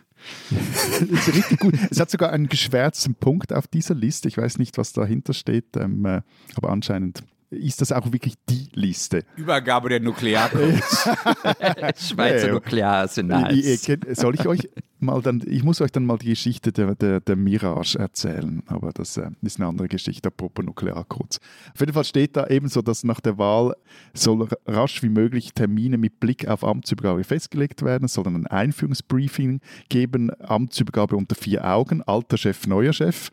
Das ist richtig gut. Es hat sogar einen geschwärzten Punkt auf dieser Liste. Ich weiß nicht, was dahinter steht, ähm, äh, aber anscheinend ist das auch wirklich die Liste. Übergabe der Nuklearcodes. Schweizer Ja. Nukleararsenals. Soll ich euch mal dann, ich muss euch dann mal die Geschichte der, der, der Mirage erzählen, aber das äh, ist eine andere Geschichte, apropos Nuklearcodes. Auf jeden Fall steht da ebenso, dass nach der Wahl soll ra- rasch wie möglich Termine mit Blick auf Amtsübergabe festgelegt werden, es soll dann ein Einführungsbriefing geben, Amtsübergabe unter vier Augen, alter Chef, neuer Chef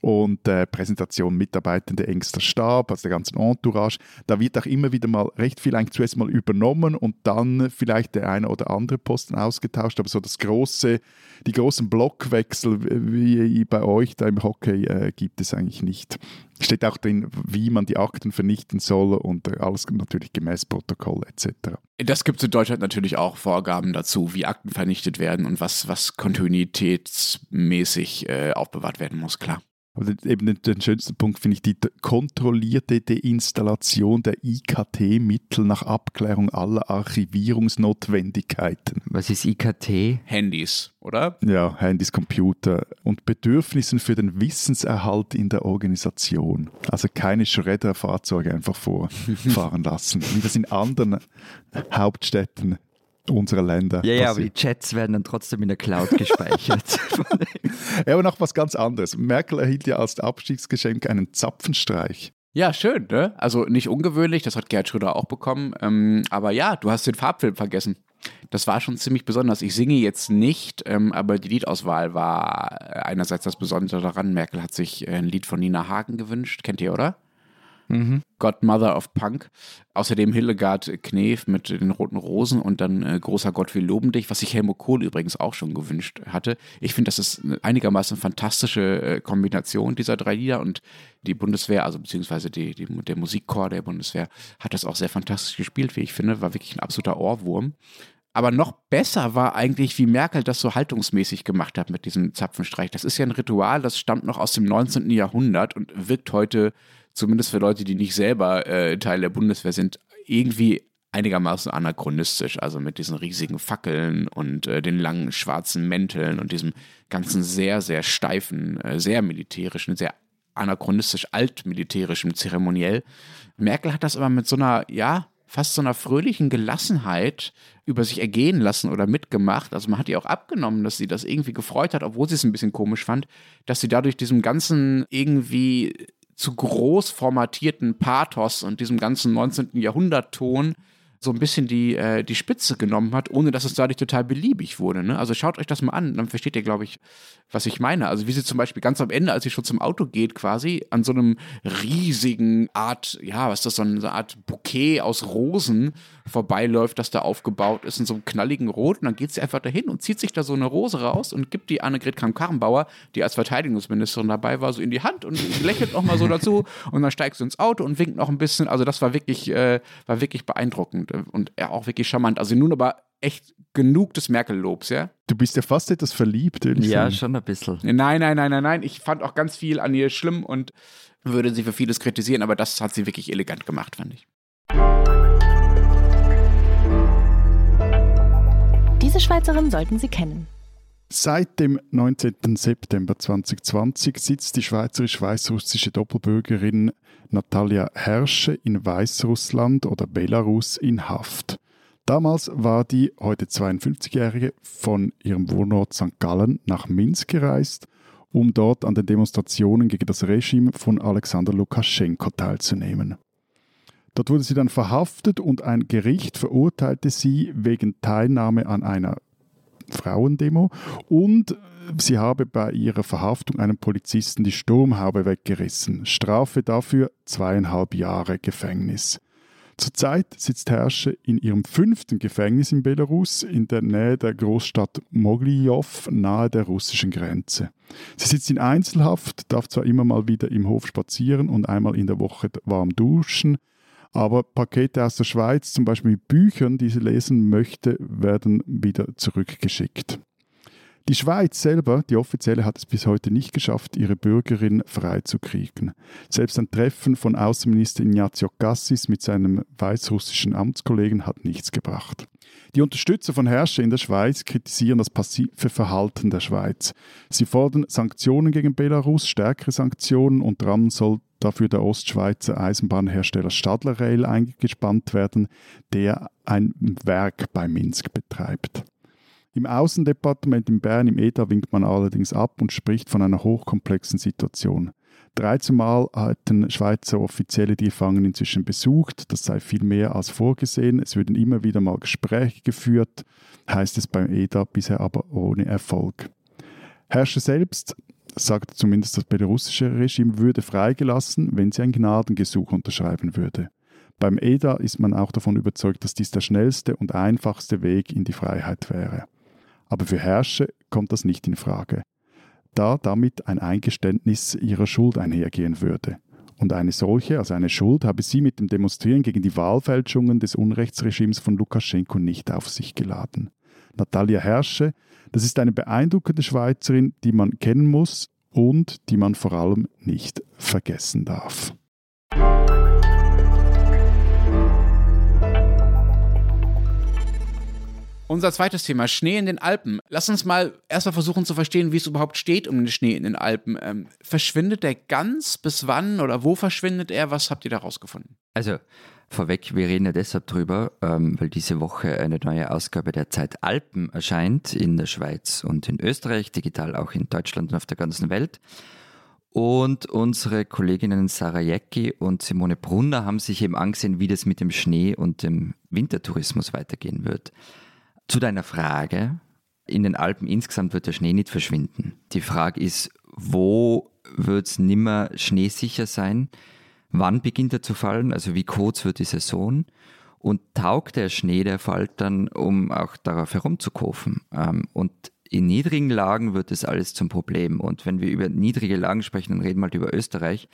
und äh, Präsentation Mitarbeitende engster Stab, also der ganzen Entourage. Da wird auch immer wieder mal recht viel eigentlich zuerst mal übernommen und dann vielleicht der eine oder andere Posten ausgetauscht, aber so das große, die großen Blockwechsel wie bei euch da im Hockey äh, gibt es eigentlich nicht. Steht auch drin, wie man die Akten vernichten soll und äh, alles natürlich gemäß Protokoll etc. Das gibt es in Deutschland natürlich auch Vorgaben dazu, wie Akten vernichtet werden und was, was kontinuitätsmäßig äh, aufbewahrt werden muss, klar. Aber eben den, schönsten Punkt finde ich die kontrollierte Deinstallation der IKT-Mittel nach Abklärung aller Archivierungsnotwendigkeiten. Was ist IKT? Handys, oder? Ja, Handys, Computer und Bedürfnissen für den Wissenserhalt in der Organisation. Also keine Schredderfahrzeuge einfach vorfahren lassen, wie das in anderen Hauptstädten unserer Länder Ja, ja, aber die Chats werden dann trotzdem in der Cloud gespeichert. Ja, aber noch was ganz anderes. Merkel erhielt ja als Abstiegsgeschenk einen Zapfenstreich. Ja, schön, ne? Also nicht ungewöhnlich, das hat Gerhard Schröder auch bekommen. Ähm, aber ja, du hast den Farbfilm vergessen. Das war schon ziemlich besonders. Ich singe jetzt nicht, ähm, aber die Liedauswahl war einerseits das Besondere daran. Merkel hat sich ein Lied von Nina Hagen gewünscht. Kennt ihr, oder? Mhm. Godmother of Punk. Außerdem Hildegard Knef mit den roten Rosen und dann äh, Großer Gott, wir loben dich, was sich Helmut Kohl übrigens auch schon gewünscht hatte. Ich finde, das ist einigermaßen fantastische äh, Kombination dieser drei Lieder und die Bundeswehr, also beziehungsweise die, die, der Musikchor der Bundeswehr, hat das auch sehr fantastisch gespielt, wie ich finde, war wirklich ein absoluter Ohrwurm. Aber noch besser war eigentlich, wie Merkel das so haltungsmäßig gemacht hat mit diesem Zapfenstreich. Das ist ja ein Ritual, das stammt noch aus dem 19. Jahrhundert und wirkt heute, zumindest für Leute, die nicht selber äh, Teil der Bundeswehr sind, irgendwie einigermaßen anachronistisch. Also mit diesen riesigen Fackeln und äh, den langen schwarzen Mänteln und diesem ganzen sehr, sehr steifen, äh, sehr militärischen, sehr anachronistisch altmilitärischen Zeremoniell. Merkel hat das aber mit so einer, ja, fast so einer fröhlichen Gelassenheit über sich ergehen lassen oder mitgemacht. Also man hat ihr auch abgenommen, dass sie das irgendwie gefreut hat, obwohl sie es ein bisschen komisch fand, dass sie dadurch diesem ganzen irgendwie zu groß formatierten Pathos und diesem ganzen 19. Jahrhundert-Ton so ein bisschen die, äh, die Spitze genommen hat, ohne dass es dadurch total beliebig wurde. Ne? Also schaut euch das mal an, dann versteht ihr, glaube ich, was ich meine. Also wie sie zum Beispiel ganz am Ende, als sie schon zum Auto geht, quasi an so einem riesigen Art, ja, was ist das, so eine Art Bouquet aus Rosen vorbeiläuft, das da aufgebaut ist in so einem knalligen Rot. Und dann geht sie einfach dahin und zieht sich da so eine Rose raus und gibt die Annegret Kramp-Karrenbauer, die als Verteidigungsministerin dabei war, so in die Hand und lächelt noch mal so dazu. Und dann steigt sie ins Auto und winkt noch ein bisschen. Also das war wirklich, äh, war wirklich beeindruckend und ja, auch wirklich charmant. Also nun aber echt genug des Merkel-Lobs, ja? Du bist ja fast etwas verliebt, Ja, sagen. schon ein bisschen. Nein, nein, nein, nein, nein. Ich fand auch ganz viel an ihr schlimm und würde sie für vieles kritisieren, aber das hat sie wirklich elegant gemacht, fand ich. Diese Schweizerin sollten Sie kennen. Seit dem 19. September 2020 sitzt die schweizerisch-weißrussische Doppelbürgerin Natalia Herrsche in Weißrussland oder Belarus in Haft. Damals war die heute 52-Jährige von ihrem Wohnort St. Gallen nach Minsk gereist, um dort an den Demonstrationen gegen das Regime von Alexander Lukaschenko teilzunehmen. Dort wurde sie dann verhaftet und ein Gericht verurteilte sie wegen Teilnahme an einer Frauendemo und sie habe bei ihrer Verhaftung einem Polizisten die Sturmhaube weggerissen. Strafe dafür zweieinhalb Jahre Gefängnis. Zurzeit sitzt Herrsche in ihrem fünften Gefängnis in Belarus in der Nähe der Großstadt Moglijow nahe der russischen Grenze. Sie sitzt in Einzelhaft, darf zwar immer mal wieder im Hof spazieren und einmal in der Woche warm duschen, aber Pakete aus der Schweiz, zum Beispiel Büchern, die sie lesen möchte, werden wieder zurückgeschickt. Die Schweiz selber, die offizielle, hat es bis heute nicht geschafft, ihre Bürgerin freizukriegen. Selbst ein Treffen von Außenminister Ignazio Cassis mit seinem weißrussischen Amtskollegen hat nichts gebracht. Die Unterstützer von Herrscher in der Schweiz kritisieren das passive Verhalten der Schweiz. Sie fordern Sanktionen gegen Belarus, stärkere Sanktionen, unter anderem soll dafür der Ostschweizer Eisenbahnhersteller Stadler Rail eingespannt werden, der ein Werk bei Minsk betreibt. Im Außendepartement in Bern im EDA winkt man allerdings ab und spricht von einer hochkomplexen Situation. 13 Mal hatten Schweizer Offizielle die Gefangenen inzwischen besucht. Das sei viel mehr als vorgesehen. Es würden immer wieder mal Gespräche geführt, heißt es beim EDA, bisher aber ohne Erfolg. Herrscher selbst, sagt zumindest das belarussische Regime, würde freigelassen, wenn sie ein Gnadengesuch unterschreiben würde. Beim EDA ist man auch davon überzeugt, dass dies der schnellste und einfachste Weg in die Freiheit wäre. Aber für Herrscher kommt das nicht in Frage, da damit ein Eingeständnis ihrer Schuld einhergehen würde. Und eine solche, also eine Schuld, habe sie mit dem Demonstrieren gegen die Wahlfälschungen des Unrechtsregimes von Lukaschenko nicht auf sich geladen. Natalia Herrsche, das ist eine beeindruckende Schweizerin, die man kennen muss und die man vor allem nicht vergessen darf. Unser zweites Thema, Schnee in den Alpen. Lass uns mal erstmal versuchen zu verstehen, wie es überhaupt steht um den Schnee in den Alpen. Ähm, verschwindet der ganz? Bis wann oder wo verschwindet er? Was habt ihr da rausgefunden? Also vorweg, wir reden ja deshalb drüber, ähm, weil diese Woche eine neue Ausgabe der Zeit Alpen erscheint in der Schweiz und in Österreich, digital auch in Deutschland und auf der ganzen Welt. Und unsere Kolleginnen Sarah Jäcki und Simone Brunner haben sich eben angesehen, wie das mit dem Schnee und dem Wintertourismus weitergehen wird. Zu deiner Frage, in den Alpen insgesamt wird der Schnee nicht verschwinden. Die Frage ist, wo wird es nimmer schneesicher sein? wann beginnt er zu fallen, also wie kurz wird die Saison und taugt der Schnee, der fällt dann, um auch darauf herumzukurven. Ähm, und in niedrigen Lagen wird das alles zum Problem. Und wenn wir über niedrige Lagen sprechen, dann reden wir halt über Österreich,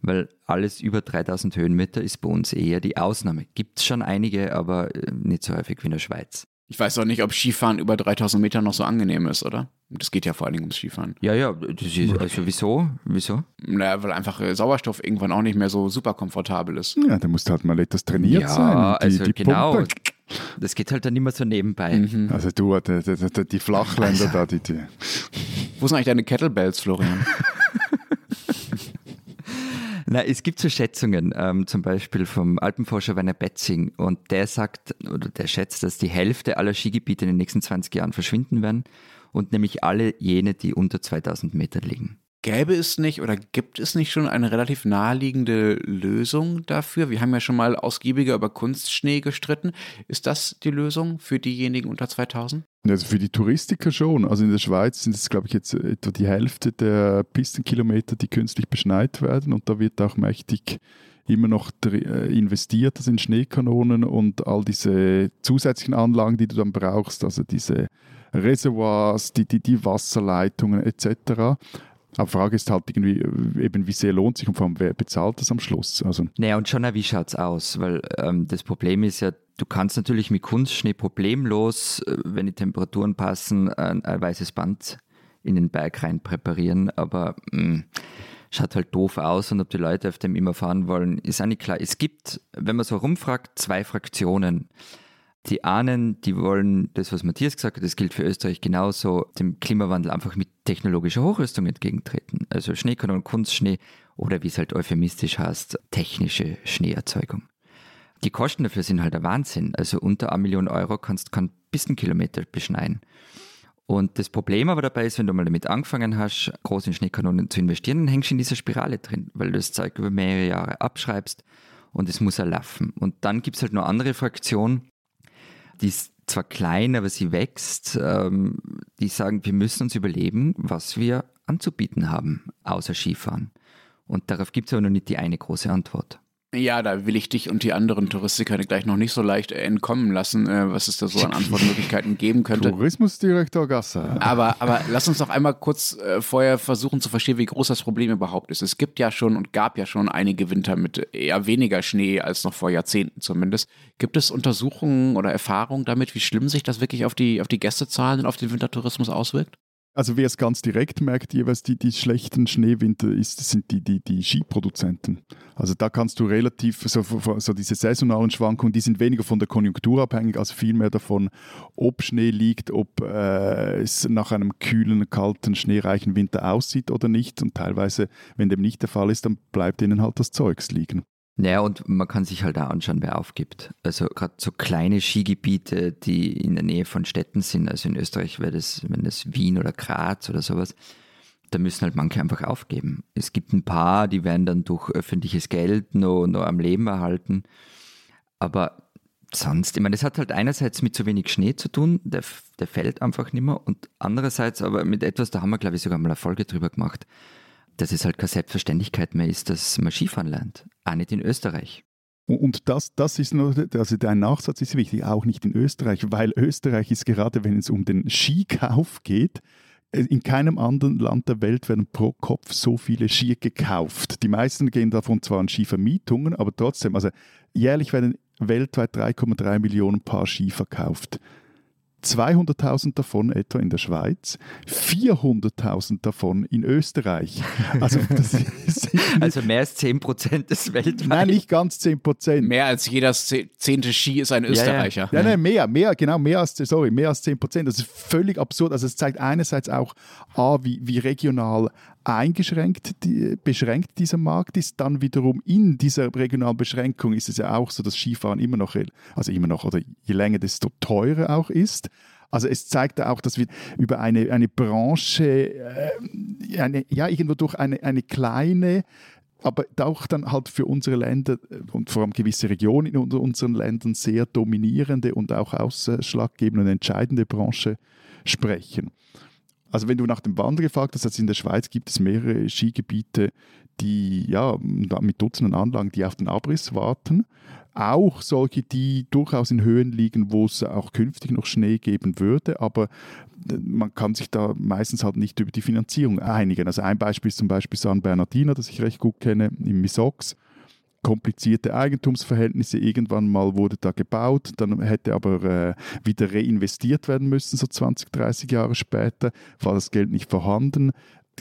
weil alles über 3000 Höhenmeter ist bei uns eher die Ausnahme. Gibt es schon einige, aber äh, nicht so häufig wie in der Schweiz. Ich weiß auch nicht, ob Skifahren über 3000 Meter noch so angenehm ist, oder? Das geht ja vor allen Dingen ums Skifahren. Ja, ja, also wieso? Wieso? Naja, weil einfach äh, Sauerstoff irgendwann auch nicht mehr so super komfortabel ist. Ja, da musst du halt mal etwas trainiert ja, sein. Die, also die genau. Pumpe. Das geht halt dann immer so nebenbei. Mhm. Also du, die, die, die, die Flachländer da, die, die. Wo sind eigentlich deine Kettlebells, Florian? Na, es gibt so Schätzungen, ähm, zum Beispiel vom Alpenforscher Werner Betzing, und der sagt, oder der schätzt, dass die Hälfte aller Skigebiete in den nächsten 20 Jahren verschwinden werden und nämlich alle jene, die unter 2000 Meter liegen. Gäbe es nicht oder gibt es nicht schon eine relativ naheliegende Lösung dafür? Wir haben ja schon mal ausgiebiger über Kunstschnee gestritten. Ist das die Lösung für diejenigen unter 2000? Also für die Touristiker schon. Also in der Schweiz sind es, glaube ich, jetzt etwa die Hälfte der Pistenkilometer, die künstlich beschneit werden. Und da wird auch mächtig immer noch äh, investiert also in Schneekanonen und all diese zusätzlichen Anlagen, die du dann brauchst, also diese Reservoirs, die, die, die Wasserleitungen etc. Aber die Frage ist halt irgendwie, äh, eben wie sehr lohnt sich und vor allem, wer bezahlt das am Schluss? Also Naja, und schon auch, wie schaut's aus? Weil ähm, das Problem ist ja, du kannst natürlich mit Kunstschnee problemlos, äh, wenn die Temperaturen passen, ein, ein weißes Band in den Berg rein präparieren, aber mh, schaut halt doof aus und ob die Leute auf dem immer fahren wollen, ist auch nicht klar. Es gibt, wenn man so rumfragt, zwei Fraktionen. Die einen, die wollen das, was Matthias gesagt hat, das gilt für Österreich genauso, dem Klimawandel einfach mit technologischer Hochrüstung entgegentreten. Also Schneekanonen, Kunstschnee oder wie es halt euphemistisch heißt, technische Schneeerzeugung. Die Kosten dafür sind halt der Wahnsinn. Also unter 1 Million Euro kannst du keinen Pistenkilometer beschneien. Und das Problem aber dabei ist, wenn du mal damit angefangen hast, groß in Schneekanonen zu investieren, dann hängst du in dieser Spirale drin, weil du das Zeug über mehrere Jahre abschreibst und es muss erlaufen. Und dann gibt es halt noch andere Fraktionen, die ist zwar klein, aber sie wächst, ähm, die sagen, wir müssen uns überlegen, was wir anzubieten haben, außer Skifahren. Und darauf gibt es aber noch nicht die eine große Antwort. Ja, da will ich dich und die anderen Touristiker gleich noch nicht so leicht entkommen lassen, äh, was es da so an Antwortmöglichkeiten geben könnte. Tourismusdirektor Gasser. Aber, aber lass uns doch einmal kurz äh, vorher versuchen zu verstehen, wie groß das Problem überhaupt ist. Es gibt ja schon und gab ja schon einige Winter mit eher weniger Schnee als noch vor Jahrzehnten zumindest. Gibt es Untersuchungen oder Erfahrungen damit, wie schlimm sich das wirklich auf die, auf die Gästezahlen und auf den Wintertourismus auswirkt? Also wer es ganz direkt merkt, jeweils die, die schlechten Schneewinter ist, sind die, die, die Skiproduzenten. Also da kannst du relativ, so, so diese saisonalen Schwankungen, die sind weniger von der Konjunktur abhängig, als vielmehr davon, ob Schnee liegt, ob äh, es nach einem kühlen, kalten, schneereichen Winter aussieht oder nicht. Und teilweise, wenn dem nicht der Fall ist, dann bleibt ihnen halt das Zeugs liegen. Naja, und man kann sich halt auch anschauen, wer aufgibt. Also gerade so kleine Skigebiete, die in der Nähe von Städten sind, also in Österreich wäre das, wenn das Wien oder Graz oder sowas, da müssen halt manche einfach aufgeben. Es gibt ein paar, die werden dann durch öffentliches Geld noch, noch am Leben erhalten. Aber sonst, ich meine, das hat halt einerseits mit zu wenig Schnee zu tun, der, der fällt einfach nicht mehr, und andererseits aber mit etwas, da haben wir, glaube ich, sogar mal eine Folge drüber gemacht, dass es halt keine Selbstverständlichkeit mehr ist, dass man Skifahren lernt. Auch nicht in Österreich. Und das, das ist nur, also dein Nachsatz ist wichtig, auch nicht in Österreich, weil Österreich ist gerade, wenn es um den Skikauf geht, in keinem anderen Land der Welt werden pro Kopf so viele Skier gekauft. Die meisten gehen davon zwar an Skivermietungen, aber trotzdem, also jährlich werden weltweit 3,3 Millionen Paar Ski verkauft. 200.000 davon etwa in der Schweiz, 400.000 davon in Österreich. Also, das ist Also mehr als 10% des weltweit. nein, nicht ganz 10 Prozent. Mehr als jeder ze- zehnte Ski ist ein ja. Österreicher. Nein, nein, mehr, mehr, genau, mehr als, sorry, mehr als 10 Prozent. Das ist völlig absurd. Also es zeigt einerseits auch, A, wie, wie regional eingeschränkt, die, beschränkt dieser Markt ist. Dann wiederum in dieser regionalen Beschränkung ist es ja auch so, dass Skifahren immer noch, also immer noch, oder je länger, desto teurer auch ist. Also es zeigt auch, dass wir über eine, eine Branche, äh, eine, ja, irgendwo durch eine, eine kleine, aber auch dann halt für unsere Länder äh, und vor allem gewisse Regionen in unseren Ländern sehr dominierende und auch ausschlaggebende und entscheidende Branche sprechen. Also wenn du nach dem Wandern gefragt hast, also in der Schweiz gibt es mehrere Skigebiete, die ja mit Dutzenden Anlagen, die auf den Abriss warten. Auch solche, die durchaus in Höhen liegen, wo es auch künftig noch Schnee geben würde, aber äh, man kann sich da meistens halt nicht über die Finanzierung einigen. Also ein Beispiel ist zum Beispiel San Bernardino, das ich recht gut kenne, im Misox komplizierte Eigentumsverhältnisse. Irgendwann mal wurde da gebaut, dann hätte aber äh, wieder reinvestiert werden müssen, so 20, 30 Jahre später, war das Geld nicht vorhanden.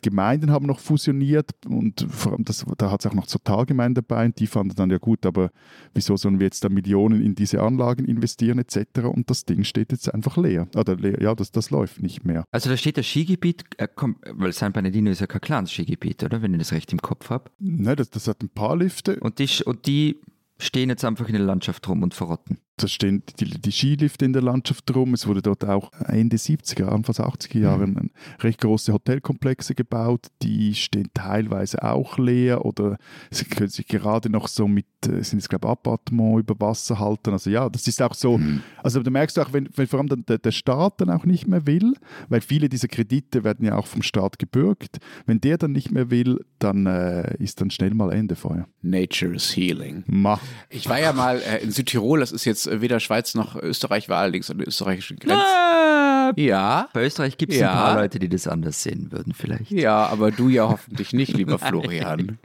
Gemeinden haben noch fusioniert und vor allem das, da hat es auch noch Totalgemeinden dabei und die fanden dann ja gut, aber wieso sollen wir jetzt da Millionen in diese Anlagen investieren etc. und das Ding steht jetzt einfach leer. Oder leer, ja, das, das läuft nicht mehr. Also da steht das Skigebiet, äh, komm, weil San Bernardino ist ja kein kleines Skigebiet, oder? Wenn ich das recht im Kopf habe. Nein, das, das hat ein paar Lifte. Und die, und die stehen jetzt einfach in der Landschaft rum und verrotten. Da stehen die, die Skilifte in der Landschaft rum. Es wurde dort auch Ende 70er, Anfang 80er Jahren mhm. recht große Hotelkomplexe gebaut. Die stehen teilweise auch leer oder sie können sich gerade noch so mit, äh, sind es glaube Appartement über Wasser halten. Also ja, das ist auch so. Mhm. Also du merkst auch, wenn, wenn vor allem der, der Staat dann auch nicht mehr will, weil viele dieser Kredite werden ja auch vom Staat gebürgt. Wenn der dann nicht mehr will, dann äh, ist dann schnell mal Ende vorher. Nature is healing. Ma. Ich war ja mal äh, in Südtirol, das ist jetzt äh, weder Schweiz noch Österreich, war allerdings an der österreichischen Grenze. Ah, ja. Bei Österreich gibt es Ja. ein paar Leute, die das anders sehen würden, vielleicht. Ja, aber du ja hoffentlich nicht, lieber Florian.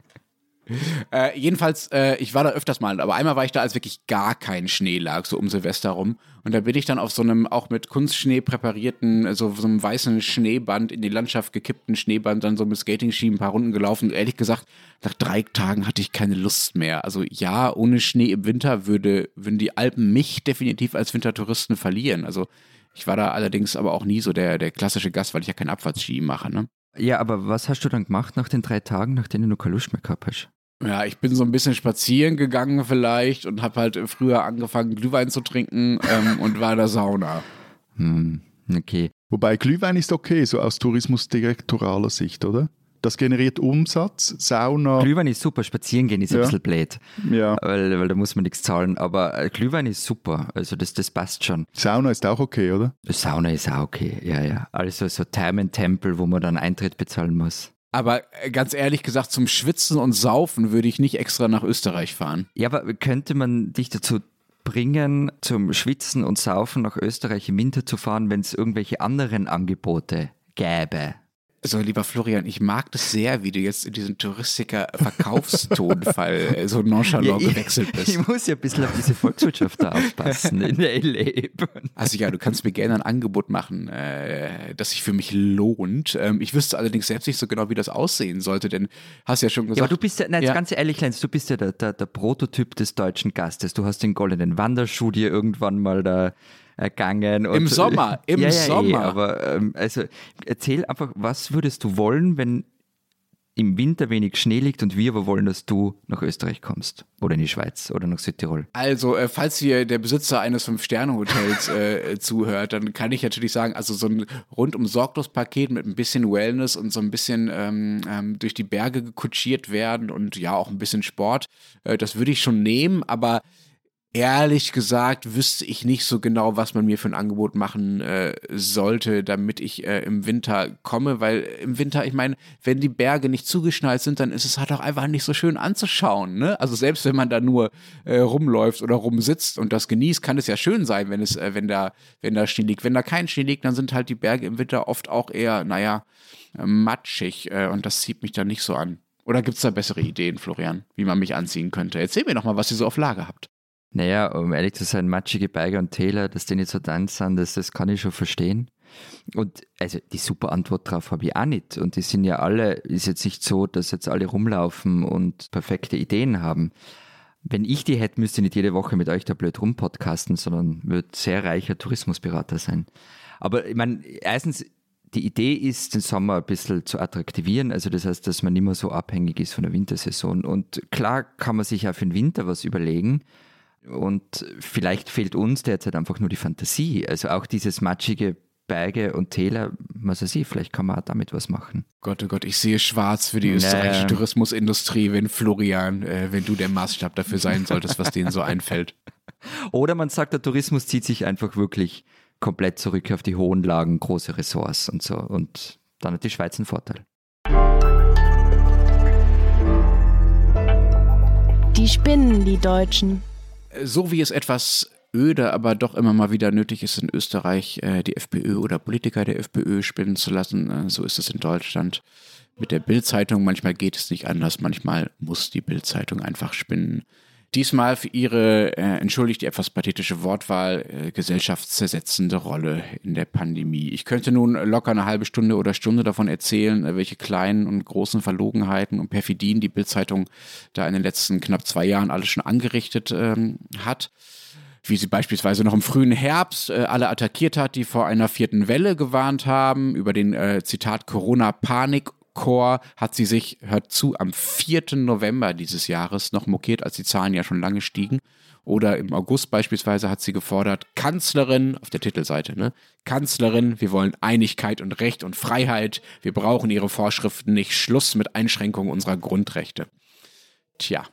Äh, jedenfalls, äh, ich war da öfters mal, aber einmal war ich da, als wirklich gar kein Schnee lag, so um Silvester rum. Und da bin ich dann auf so einem auch mit Kunstschnee präparierten, so, so einem weißen Schneeband, in die Landschaft gekippten Schneeband, dann so mit Skating-Ski ein paar Runden gelaufen. Und ehrlich gesagt, nach drei Tagen hatte ich keine Lust mehr. Also ja, ohne Schnee im Winter würde, würden die Alpen mich definitiv als Wintertouristen verlieren. Also ich war da allerdings aber auch nie so der, der klassische Gast, weil ich ja keinen Abfahrtsski mache, ne? Ja, aber was hast du dann gemacht nach den drei Tagen, nachdem du keine Lust mehr gehabt hast? Ja, ich bin so ein bisschen spazieren gegangen vielleicht und habe halt früher angefangen, Glühwein zu trinken ähm, und war in der Sauna. Hm, okay. Wobei Glühwein ist okay, so aus tourismusdirektoraler Sicht, oder? Das generiert Umsatz, Sauna. Glühwein ist super, spazieren gehen ist Ja. ein bisschen blöd, ja. weil, weil da muss man nichts zahlen. Aber äh, Glühwein ist super, also das, das passt schon. Sauna ist auch okay, oder? Sauna ist auch okay, ja, ja. Also so Thermentempel, wo man dann Eintritt bezahlen muss. Aber äh, ganz ehrlich gesagt, zum Schwitzen und Saufen würde ich nicht extra nach Österreich fahren. Ja, aber könnte man dich dazu bringen, zum Schwitzen und Saufen nach Österreich im Winter zu fahren, wenn es irgendwelche anderen Angebote gäbe? So, lieber Florian, ich mag das sehr, wie du jetzt in diesen Touristiker-Verkaufstonfall äh, so nonchalant ich, gewechselt bist. ich muss ja ein bisschen auf diese Volkswirtschaft da aufpassen, in lebe. Also ja, du kannst mir gerne ein Angebot machen, äh, das sich für mich lohnt. Ähm, ich wüsste allerdings selbst nicht so genau, wie das aussehen sollte, denn hast ja schon gesagt. Ja, aber du bist ja, nein, Ja. ganz ehrlich, Lenz, du bist ja der, der, der Prototyp des deutschen Gastes. Du hast den goldenen Wanderschuh dir irgendwann mal da ergangen. Und, Im Sommer, im ja, ja, Sommer. Eh, aber ähm, also erzähl einfach, was würdest du wollen, wenn im Winter wenig Schnee liegt und wir aber wollen, dass du nach Österreich kommst oder in die Schweiz oder nach Südtirol. Also, äh, falls hier der Besitzer eines Fünf-Sterne-Hotels äh, zuhört, dann kann ich natürlich sagen, also so ein rundum sorglos Paket mit ein bisschen Wellness und so ein bisschen ähm, ähm, durch die Berge gekutschiert werden und ja auch ein bisschen Sport, äh, das würde ich schon nehmen, aber ehrlich gesagt wüsste ich nicht so genau, was man mir für ein Angebot machen äh, sollte, damit ich äh, im Winter komme, weil im Winter, ich meine, wenn die Berge nicht zugeschneit sind, dann ist es halt auch einfach nicht so schön anzuschauen. Ne? Also selbst wenn man da nur äh, rumläuft oder rumsitzt und das genießt, kann es ja schön sein, wenn es, äh, wenn da, wenn da Schnee liegt. Wenn da kein Schnee liegt, dann sind halt die Berge im Winter oft auch eher, naja, äh, matschig äh, und das zieht mich dann nicht so an. Oder gibt es da bessere Ideen, Florian, wie man mich anziehen könnte? Erzähl mir doch mal, was ihr so auf Lager habt. Naja, um ehrlich zu sein, matschige Berge und Täler, dass die nicht so dann sind, das, das kann ich schon verstehen. Und also die super Antwort drauf habe ich auch nicht. Und die sind ja alle, ist jetzt nicht so, dass jetzt alle rumlaufen und perfekte Ideen haben. Wenn ich die hätte, müsste ich nicht jede Woche mit euch da blöd rumpodcasten, sondern würde sehr reicher Tourismusberater sein. Aber ich meine, erstens, die Idee ist, den Sommer ein bisschen zu attraktivieren. Also das heißt, dass man nicht mehr so abhängig ist von der Wintersaison. Und klar kann man sich auch für den Winter was überlegen. Und vielleicht fehlt uns derzeit einfach nur die Fantasie. Also auch dieses matschige Berge und Täler, was weiß ich, vielleicht kann man auch damit was machen. Gott, oh Gott, ich sehe schwarz für die Nee. österreichische Tourismusindustrie, wenn Florian, äh, wenn du der Maßstab dafür sein solltest, was denen so einfällt. Oder man sagt, der Tourismus zieht sich einfach wirklich komplett zurück auf die hohen Lagen, große Ressorts und so. Und dann hat die Schweiz einen Vorteil. Die spinnen, die Deutschen. So wie es etwas öde, aber doch immer mal wieder nötig ist in Österreich, äh, die FPÖ oder Politiker der FPÖ spinnen zu lassen, äh, so ist es in Deutschland mit der Bildzeitung. Manchmal geht es nicht anders, manchmal muss die Bildzeitung einfach spinnen. Diesmal für ihre, äh, entschuldigt die etwas pathetische Wortwahl, äh, gesellschaftszersetzende Rolle in der Pandemie. Ich könnte nun locker eine halbe Stunde oder Stunde davon erzählen, äh, welche kleinen und großen Verlogenheiten und Perfidien die Bildzeitung da in den letzten knapp zwei Jahren alles schon angerichtet ähm, hat wie sie beispielsweise noch im frühen Herbst äh, alle attackiert hat, die vor einer vierten Welle gewarnt haben, über den äh, Zitat Corona-Panik Chor hat sie sich, hört zu, am 4. November dieses Jahres noch mokiert, als die Zahlen ja schon lange stiegen. Oder im August beispielsweise hat sie gefordert, Kanzlerin, auf der Titelseite, ne? Kanzlerin, wir wollen Einigkeit und Recht und Freiheit. Wir brauchen ihre Vorschriften nicht. Schluss mit Einschränkungen unserer Grundrechte. Tja,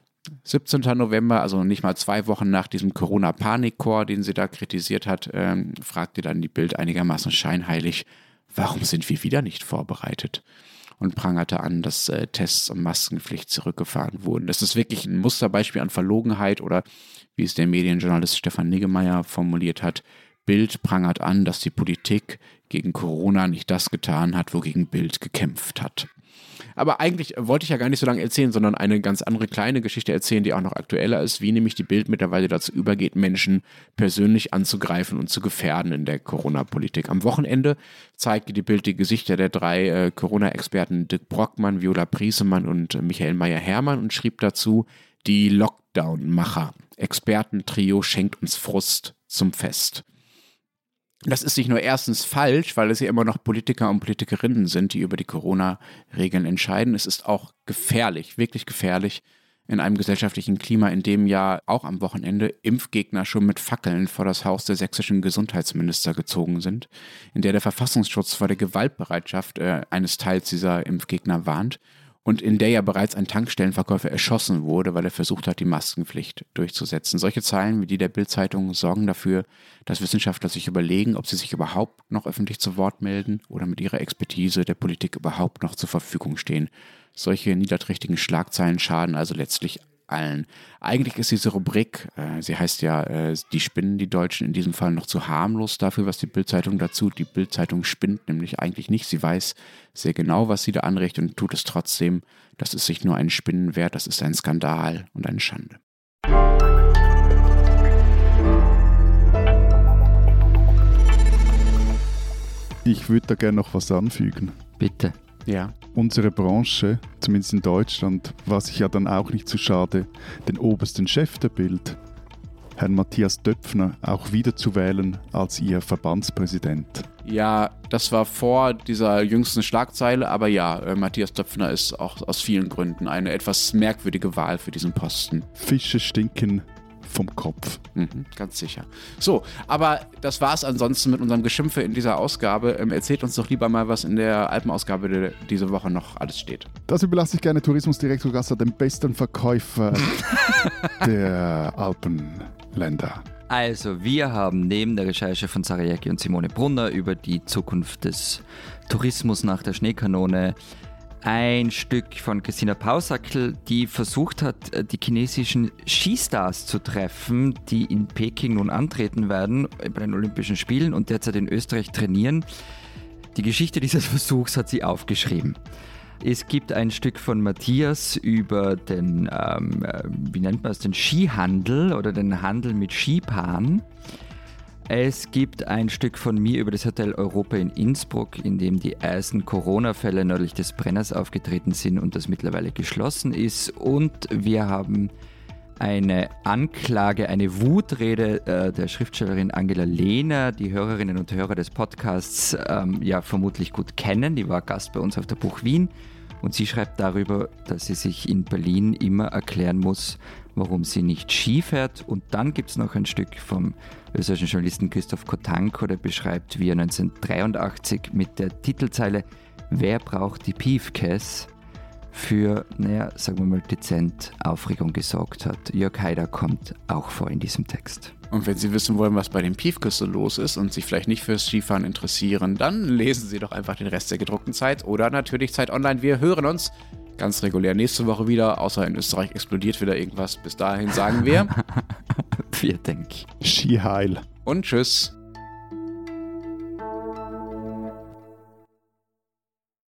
17. November, also nicht mal zwei Wochen nach diesem Corona-Panikchor, den sie da kritisiert hat, ähm, fragte dann die Bild einigermaßen scheinheilig, warum sind wir wieder nicht vorbereitet? Und prangerte an, dass äh, Tests und Maskenpflicht zurückgefahren wurden. Das ist wirklich ein Musterbeispiel an Verlogenheit oder wie es der Medienjournalist Stefan Niggemeier formuliert hat, Bild prangert an, dass die Politik gegen Corona nicht das getan hat, wogegen Bild gekämpft hat. Aber eigentlich wollte ich ja gar nicht so lange erzählen, sondern eine ganz andere kleine Geschichte erzählen, die auch noch aktueller ist, wie nämlich die Bild mittlerweile dazu übergeht, Menschen persönlich anzugreifen und zu gefährden in der Corona-Politik. Am Wochenende zeigte die Bild die Gesichter der drei äh, Corona-Experten Dirk Brockmann, Viola Priesemann und äh, Michael Meyer-Hermann und schrieb dazu, die Lockdown-Macher. Expertentrio schenkt uns Frust zum Fest. Das ist nicht nur erstens falsch, weil es ja immer noch Politiker und Politikerinnen sind, die über die Corona-Regeln entscheiden. Es ist auch gefährlich, wirklich gefährlich in einem gesellschaftlichen Klima, in dem ja auch am Wochenende Impfgegner schon mit Fackeln vor das Haus der sächsischen Gesundheitsminister gezogen sind, in der der Verfassungsschutz vor der Gewaltbereitschaft äh, eines Teils dieser Impfgegner warnt und in der ja bereits ein Tankstellenverkäufer erschossen wurde, weil er versucht hat, die Maskenpflicht durchzusetzen. Solche Zahlen wie die der Bildzeitung sorgen dafür, dass Wissenschaftler sich überlegen, ob sie sich überhaupt noch öffentlich zu Wort melden oder mit ihrer Expertise der Politik überhaupt noch zur Verfügung stehen. Solche niederträchtigen Schlagzeilen schaden also letztlich allen. Eigentlich ist diese Rubrik, äh, sie heißt ja äh, Die Spinnen, die Deutschen, in diesem Fall noch zu harmlos dafür, was die Bildzeitung dazu. Die Bildzeitung spinnt nämlich eigentlich nicht. Sie weiß sehr genau, was sie da anrichtet und tut es trotzdem. Das ist sich nur ein Spinnen wert, das ist ein Skandal und eine Schande. Ich würde da gerne noch was anfügen. Bitte. Ja. Unsere Branche, zumindest in Deutschland, war sich ja dann auch nicht zu schade, den obersten Chef der Bild, Herrn Matthias Döpfner, auch wieder zu wählen als ihr Verbandspräsident. Ja, das war vor dieser jüngsten Schlagzeile, aber ja, äh, Matthias Döpfner ist auch aus vielen Gründen eine etwas merkwürdige Wahl für diesen Posten. Fische stinken vom Kopf. Mhm, ganz sicher. So, aber das war es ansonsten mit unserem Geschimpfe in dieser Ausgabe. Ähm, erzählt uns doch lieber mal, was in der Alpenausgabe de, diese Woche noch alles steht. Das überlasse ich gerne Tourismusdirektor Gasser, dem besten Verkäufer der Alpenländer. Also, wir haben neben der Recherche von Sarajaki und Simone Brunner über die Zukunft des Tourismus nach der Schneekanone ein Stück von Christina Pausackel, die versucht hat, äh, die chinesischen Skistars zu treffen, die in Peking nun antreten werden bei den Olympischen Spielen und derzeit in Österreich trainieren. Die Geschichte dieses Versuchs hat sie aufgeschrieben. Es gibt ein Stück von Matthias über den, ähm, äh, wie nennt man es, den Skihandel oder den Handel mit Skipaaren. Es gibt ein Stück von mir über das Hotel Europa in Innsbruck, in dem die ersten Corona-Fälle nördlich des Brenners aufgetreten sind und das mittlerweile geschlossen ist. Und wir haben eine Anklage, eine Wutrede äh, der Schriftstellerin Angela Lehner, die Hörerinnen und Hörer des Podcasts ähm, ja vermutlich gut kennen. Die war Gast bei uns auf der Buch Wien und sie schreibt darüber, dass sie sich in Berlin immer erklären muss, warum sie nicht Ski fährt. Und dann gibt es noch ein Stück vom österreichischen Journalisten Christoph Kotanko, der beschreibt, wie er 1983 mit der Titelzeile Wer braucht die Piefkes für, naja, sagen wir mal, dezent Aufregung gesorgt hat. Jörg Haider kommt auch vor in diesem Text. Und wenn Sie wissen wollen, was bei den Piefkes so los ist und sich vielleicht nicht fürs Skifahren interessieren, dann lesen Sie doch einfach den Rest der gedruckten Zeit oder natürlich Zeit Online. Wir hören uns ganz regulär nächste Woche wieder, außer in Österreich explodiert wieder irgendwas. Bis dahin sagen wir. Wir denken. Ski heil. Und tschüss.